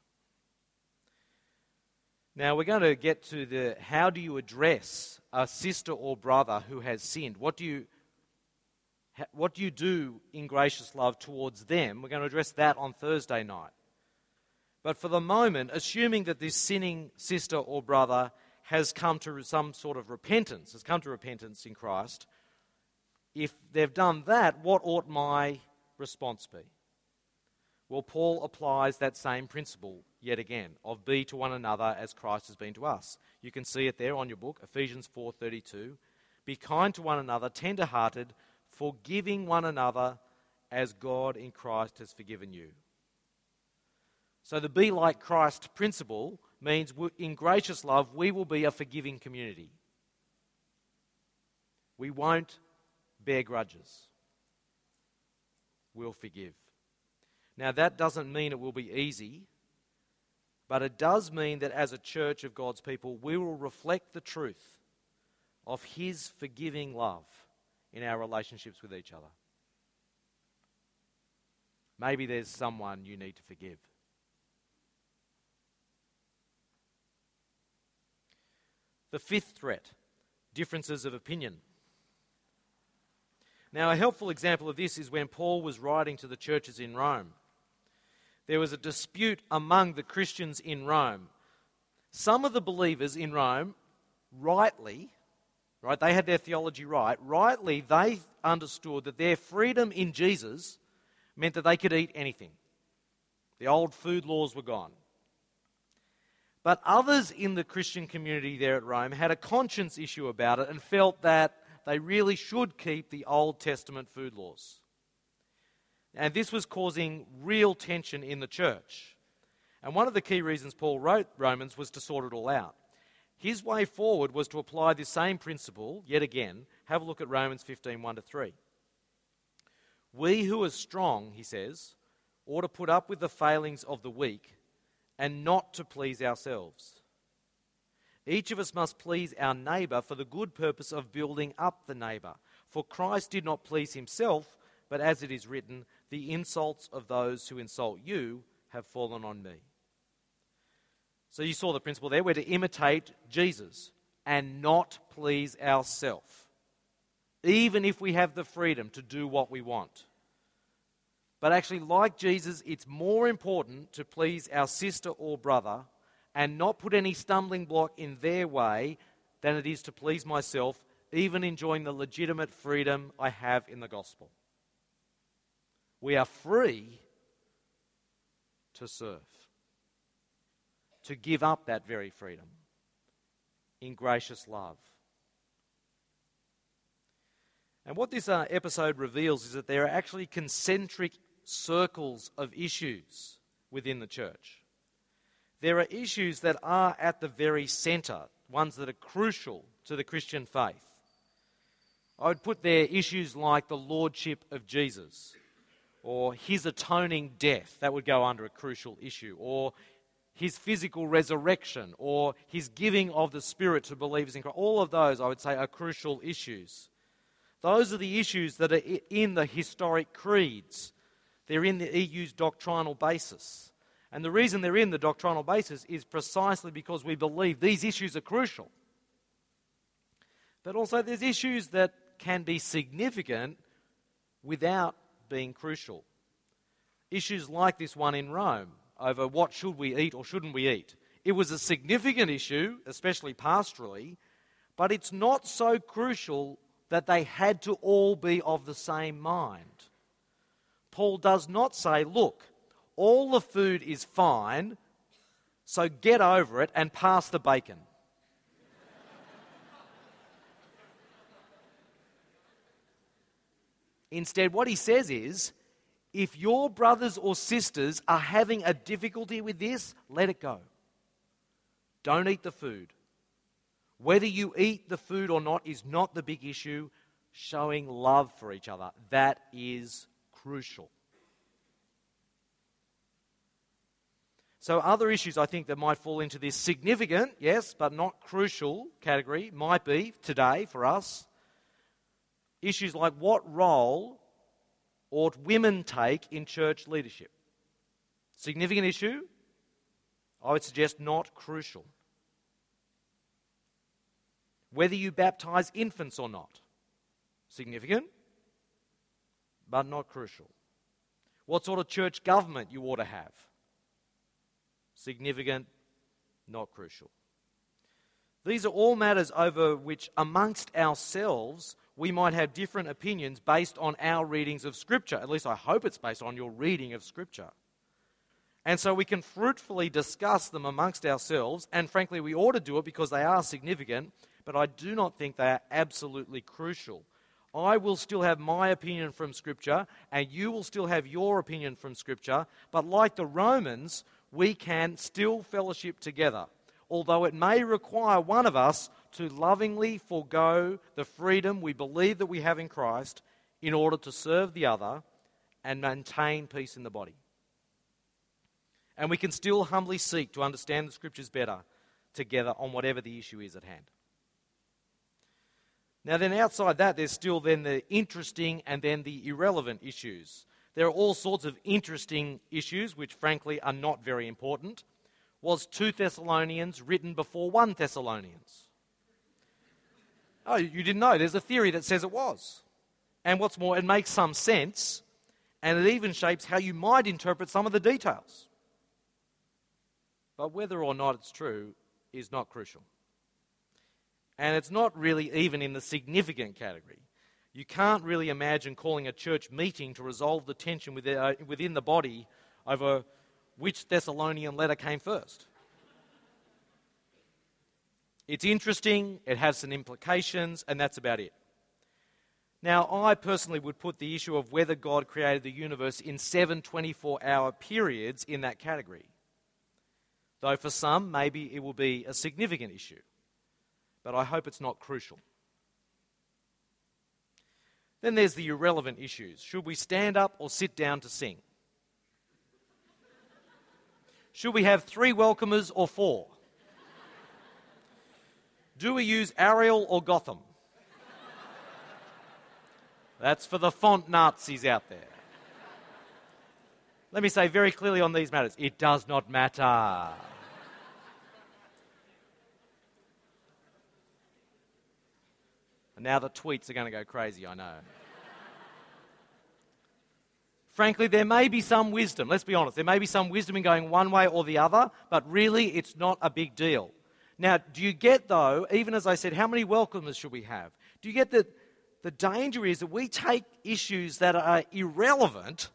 Now we're going to get to the how do you address a sister or brother who has sinned? What do you what do you do in gracious love towards them? We're going to address that on Thursday night. But for the moment, assuming that this sinning sister or brother has come to some sort of repentance, has come to repentance in Christ, if they've done that, what ought my response be? Well, Paul applies that same principle yet again of be to one another as Christ has been to us. You can see it there on your book, Ephesians 4:32. Be kind to one another, tender-hearted, forgiving one another as God in Christ has forgiven you. So, the be like Christ principle means in gracious love, we will be a forgiving community. We won't bear grudges, we'll forgive. Now, that doesn't mean it will be easy, but it does mean that as a church of God's people, we will reflect the truth of His forgiving love in our relationships with each other. Maybe there's someone you need to forgive. The fifth threat differences of opinion. Now, a helpful example of this is when Paul was writing to the churches in Rome. There was a dispute among the Christians in Rome. Some of the believers in Rome, rightly, right, they had their theology right, rightly, they understood that their freedom in Jesus meant that they could eat anything. The old food laws were gone. But others in the Christian community there at Rome had a conscience issue about it and felt that they really should keep the Old Testament food laws. And this was causing real tension in the church. And one of the key reasons Paul wrote Romans was to sort it all out. His way forward was to apply this same principle, yet again. Have a look at Romans 15 1 to 3. We who are strong, he says, ought to put up with the failings of the weak and not to please ourselves. Each of us must please our neighbour for the good purpose of building up the neighbour. For Christ did not please himself, but as it is written, the insults of those who insult you have fallen on me. So you saw the principle there. We're to imitate Jesus and not please ourselves, even if we have the freedom to do what we want. But actually, like Jesus, it's more important to please our sister or brother and not put any stumbling block in their way than it is to please myself, even enjoying the legitimate freedom I have in the gospel. We are free to serve, to give up that very freedom in gracious love. And what this uh, episode reveals is that there are actually concentric circles of issues within the church. There are issues that are at the very centre, ones that are crucial to the Christian faith. I would put there issues like the lordship of Jesus, or his atoning death, that would go under a crucial issue, or his physical resurrection, or his giving of the Spirit to believers in Christ. All of those, I would say, are crucial issues. Those are the issues that are in the historic creeds. They're in the EU's doctrinal basis. And the reason they're in the doctrinal basis is precisely because we believe these issues are crucial. But also, there's issues that can be significant without being crucial. Issues like this one in Rome over what should we eat or shouldn't we eat. It was a significant issue, especially pastorally, but it's not so crucial that they had to all be of the same mind. Paul does not say, look, all the food is fine, so get over it and pass the bacon. Instead, what he says is if your brothers or sisters are having a difficulty with this, let it go. Don't eat the food. Whether you eat the food or not is not the big issue. Showing love for each other, that is crucial. So, other issues I think that might fall into this significant, yes, but not crucial category might be today for us issues like what role ought women take in church leadership? Significant issue? I would suggest not crucial. Whether you baptize infants or not? Significant, but not crucial. What sort of church government you ought to have? significant, not crucial. These are all matters over which, amongst ourselves, we might have different opinions based on our readings of Scripture. At least I hope it's based on your reading of Scripture. And so we can fruitfully discuss them amongst ourselves, and frankly, we ought to do it because they are significant, but I do not think they are absolutely crucial. I will still have my opinion from Scripture, and you will still have your opinion from Scripture, but like the Romans, we can still fellowship together, although it may require one of us to lovingly forego the freedom we believe that we have in Christ in order to serve the other and maintain peace in the body. And we can still humbly seek to understand the Scriptures better together on whatever the issue is at hand. Now, then, outside that, there's still then the interesting and then the irrelevant issues. There are all sorts of interesting issues, which frankly are not very important. Was 2 Thessalonians written before 1 Thessalonians? Oh, you didn't know? There's a theory that says it was. And what's more, it makes some sense, and it even shapes how you might interpret some of the details. But whether or not it's true is not crucial. And it's not really even in the significant category. You can't really imagine calling a church meeting to resolve the tension uh, within the body over which Thessalonian letter came first. It's interesting, it has some implications, and that's about it. Now, I personally would put the issue of whether God created the universe in seven 24 hour periods in that category. Though for some, maybe it will be a significant issue. But I hope it's not crucial. Then there's the irrelevant issues. Should we stand up or sit down to sing? Should we have three welcomers or four? Do we use Arial or Gotham? That's for the font Nazis out there. Let me say very clearly on these matters it does not matter. And now the tweets are going to go crazy, I know. Frankly, there may be some wisdom, let's be honest, there may be some wisdom in going one way or the other, but really it's not a big deal. Now, do you get, though, even as I said, how many welcomers should we have? Do you get that the danger is that we take issues that are irrelevant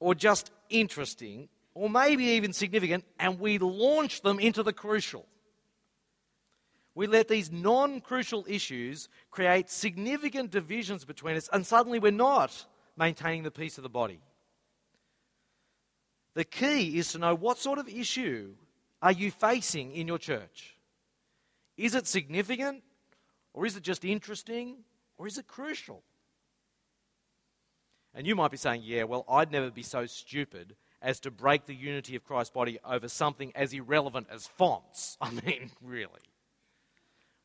or just interesting or maybe even significant and we launch them into the crucial? We let these non crucial issues create significant divisions between us, and suddenly we're not maintaining the peace of the body. The key is to know what sort of issue are you facing in your church? Is it significant? Or is it just interesting? Or is it crucial? And you might be saying, yeah, well, I'd never be so stupid as to break the unity of Christ's body over something as irrelevant as fonts. I mean, really.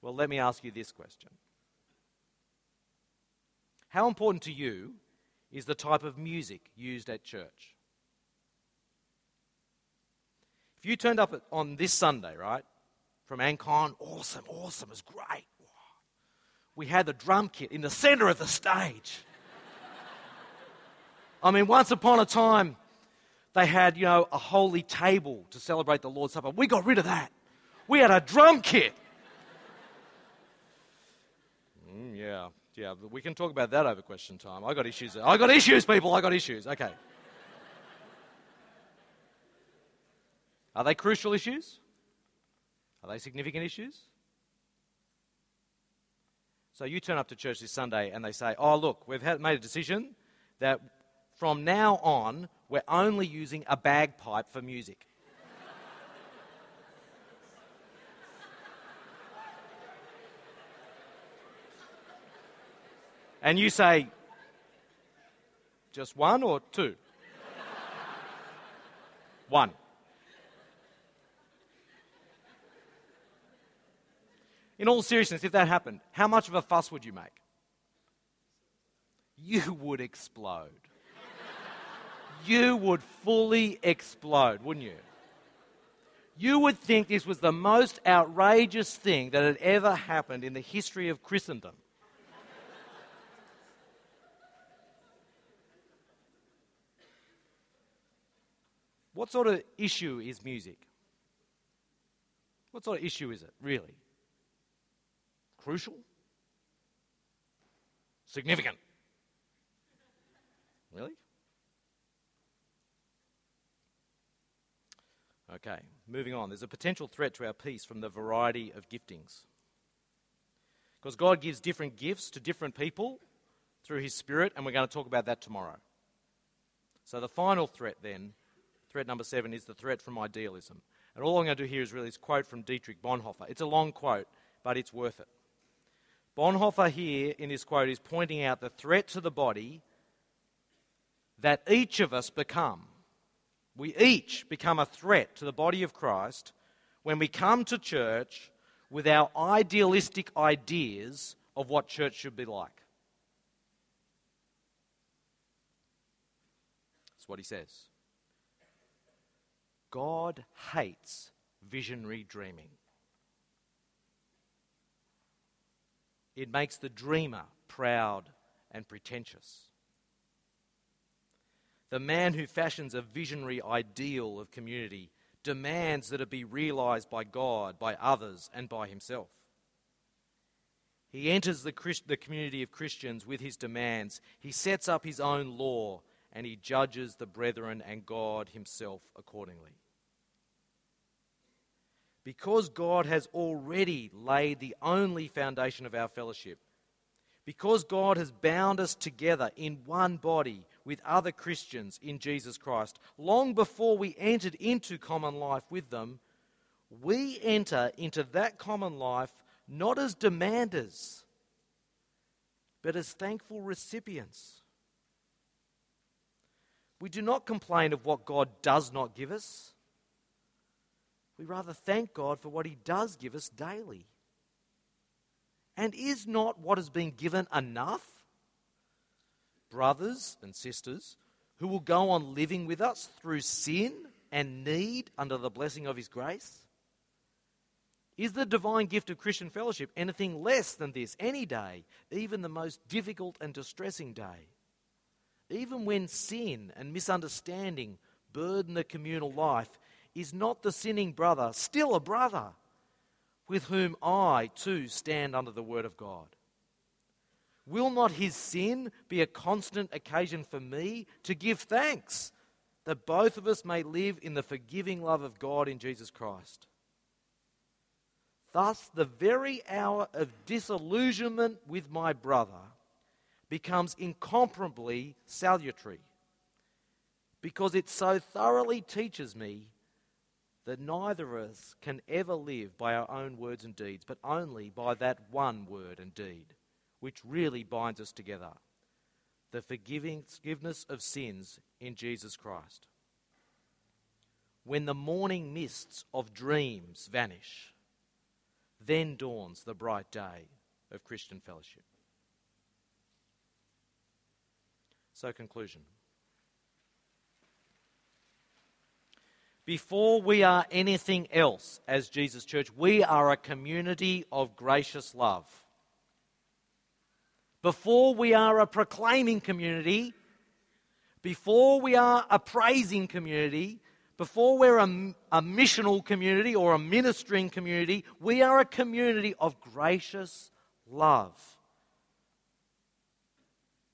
Well, let me ask you this question How important to you is the type of music used at church? If you turned up on this Sunday, right, from Ancon, awesome, awesome, it was great. We had the drum kit in the center of the stage. I mean, once upon a time, they had, you know, a holy table to celebrate the Lord's Supper. We got rid of that. We had a drum kit. Mm, yeah, yeah, we can talk about that over question time. I got issues. I got issues, people. I got issues. Okay. Are they crucial issues? Are they significant issues? So you turn up to church this Sunday and they say, oh, look, we've had, made a decision that from now on, we're only using a bagpipe for music. and you say, just one or two? one. In all seriousness, if that happened, how much of a fuss would you make? You would explode. you would fully explode, wouldn't you? You would think this was the most outrageous thing that had ever happened in the history of Christendom. what sort of issue is music? What sort of issue is it, really? Crucial, significant. Really? Okay, moving on. There's a potential threat to our peace from the variety of giftings. Because God gives different gifts to different people through His Spirit, and we're going to talk about that tomorrow. So, the final threat, then, threat number seven, is the threat from idealism. And all I'm going to do here is really this quote from Dietrich Bonhoeffer. It's a long quote, but it's worth it. Bonhoeffer here in this quote is pointing out the threat to the body that each of us become. We each become a threat to the body of Christ when we come to church with our idealistic ideas of what church should be like. That's what he says. God hates visionary dreaming. It makes the dreamer proud and pretentious. The man who fashions a visionary ideal of community demands that it be realized by God, by others, and by himself. He enters the, Christ- the community of Christians with his demands. He sets up his own law and he judges the brethren and God himself accordingly. Because God has already laid the only foundation of our fellowship, because God has bound us together in one body with other Christians in Jesus Christ, long before we entered into common life with them, we enter into that common life not as demanders, but as thankful recipients. We do not complain of what God does not give us. We rather thank God for what He does give us daily. And is not what has been given enough? Brothers and sisters who will go on living with us through sin and need under the blessing of His grace? Is the divine gift of Christian fellowship anything less than this any day, even the most difficult and distressing day? Even when sin and misunderstanding burden the communal life, is not the sinning brother still a brother with whom I too stand under the word of God? Will not his sin be a constant occasion for me to give thanks that both of us may live in the forgiving love of God in Jesus Christ? Thus, the very hour of disillusionment with my brother becomes incomparably salutary because it so thoroughly teaches me that neither of us can ever live by our own words and deeds, but only by that one word and deed, which really binds us together the forgiveness of sins in Jesus Christ. When the morning mists of dreams vanish, then dawns the bright day of Christian fellowship. So, conclusion. Before we are anything else as Jesus Church, we are a community of gracious love. Before we are a proclaiming community, before we are a praising community, before we're a, a missional community or a ministering community, we are a community of gracious love.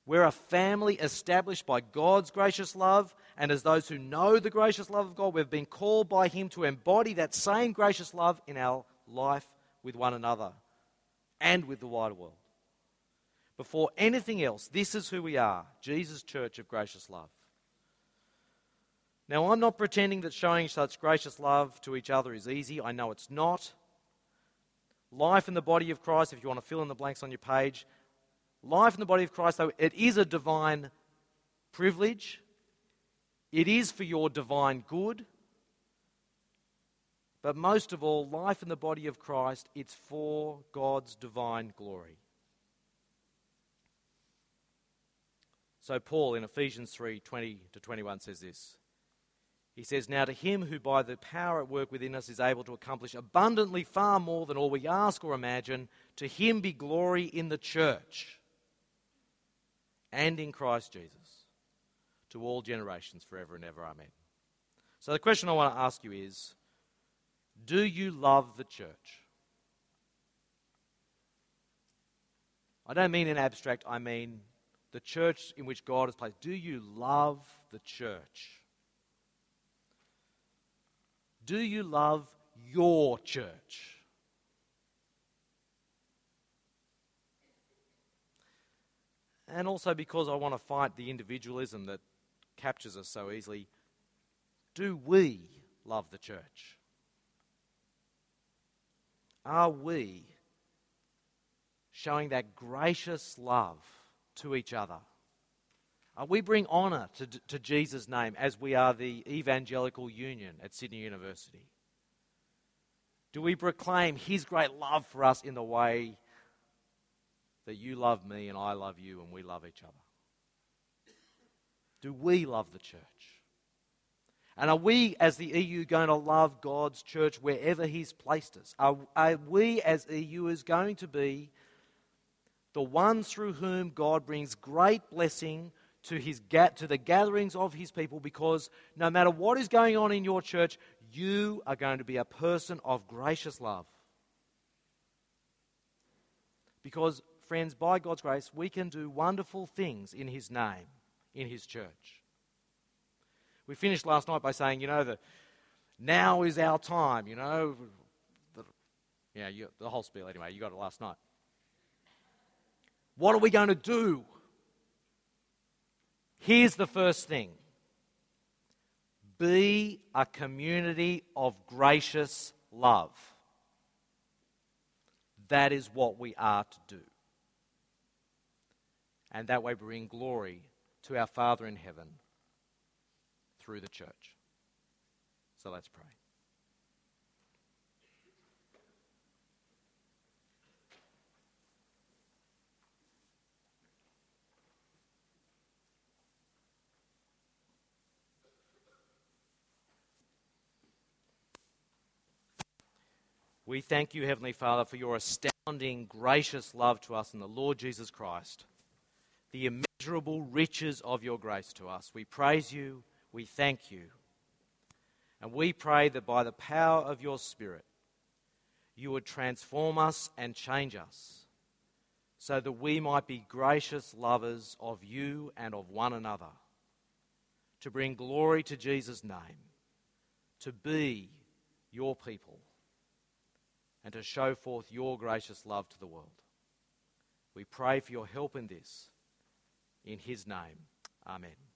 We're a family established by God's gracious love, and as those who know the gracious love of God, we've been called by Him to embody that same gracious love in our life with one another and with the wider world. Before anything else, this is who we are Jesus' Church of Gracious Love. Now, I'm not pretending that showing such gracious love to each other is easy. I know it's not. Life in the body of Christ, if you want to fill in the blanks on your page, Life in the body of Christ, though, it is a divine privilege. It is for your divine good. But most of all, life in the body of Christ, it's for God's divine glory. So Paul in Ephesians 3 20 to 21 says this. He says, Now to him who by the power at work within us is able to accomplish abundantly far more than all we ask or imagine, to him be glory in the church and in Christ Jesus to all generations forever and ever. Amen. So the question I want to ask you is Do you love the church? I don't mean in abstract, I mean the church in which God has placed. Do you love the church? Do you love your church? and also because I want to fight the individualism that captures us so easily. Do we love the church? Are we showing that gracious love to each other? Are we bring honour to, to Jesus' name as we are the Evangelical Union at Sydney University? Do we proclaim His great love for us in the way that you love me and I love you and we love each other? Do we love the church? And are we, as the EU, going to love God's church wherever He's placed us? Are, are we, as EUers, going to be the ones through whom God brings great blessing to, his to the gatherings of his people because no matter what is going on in your church, you are going to be a person of gracious love. Because, friends, by God's grace, we can do wonderful things in his name, in his church. We finished last night by saying, you know, the, now is our time, you know. The, yeah, you, the whole spiel anyway, you got it last night. What are we going to do? Here's the first thing be a community of gracious love. That is what we are to do. And that way bring glory to our Father in heaven through the church. So let's pray. We thank you, Heavenly Father, for your astounding, gracious love to us in the Lord Jesus Christ, the immeasurable riches of your grace to us. We praise you, we thank you, and we pray that by the power of your Spirit, you would transform us and change us so that we might be gracious lovers of you and of one another, to bring glory to Jesus' name, to be your people and to show forth your gracious love to the world. We pray for your help in this. In his name, amen.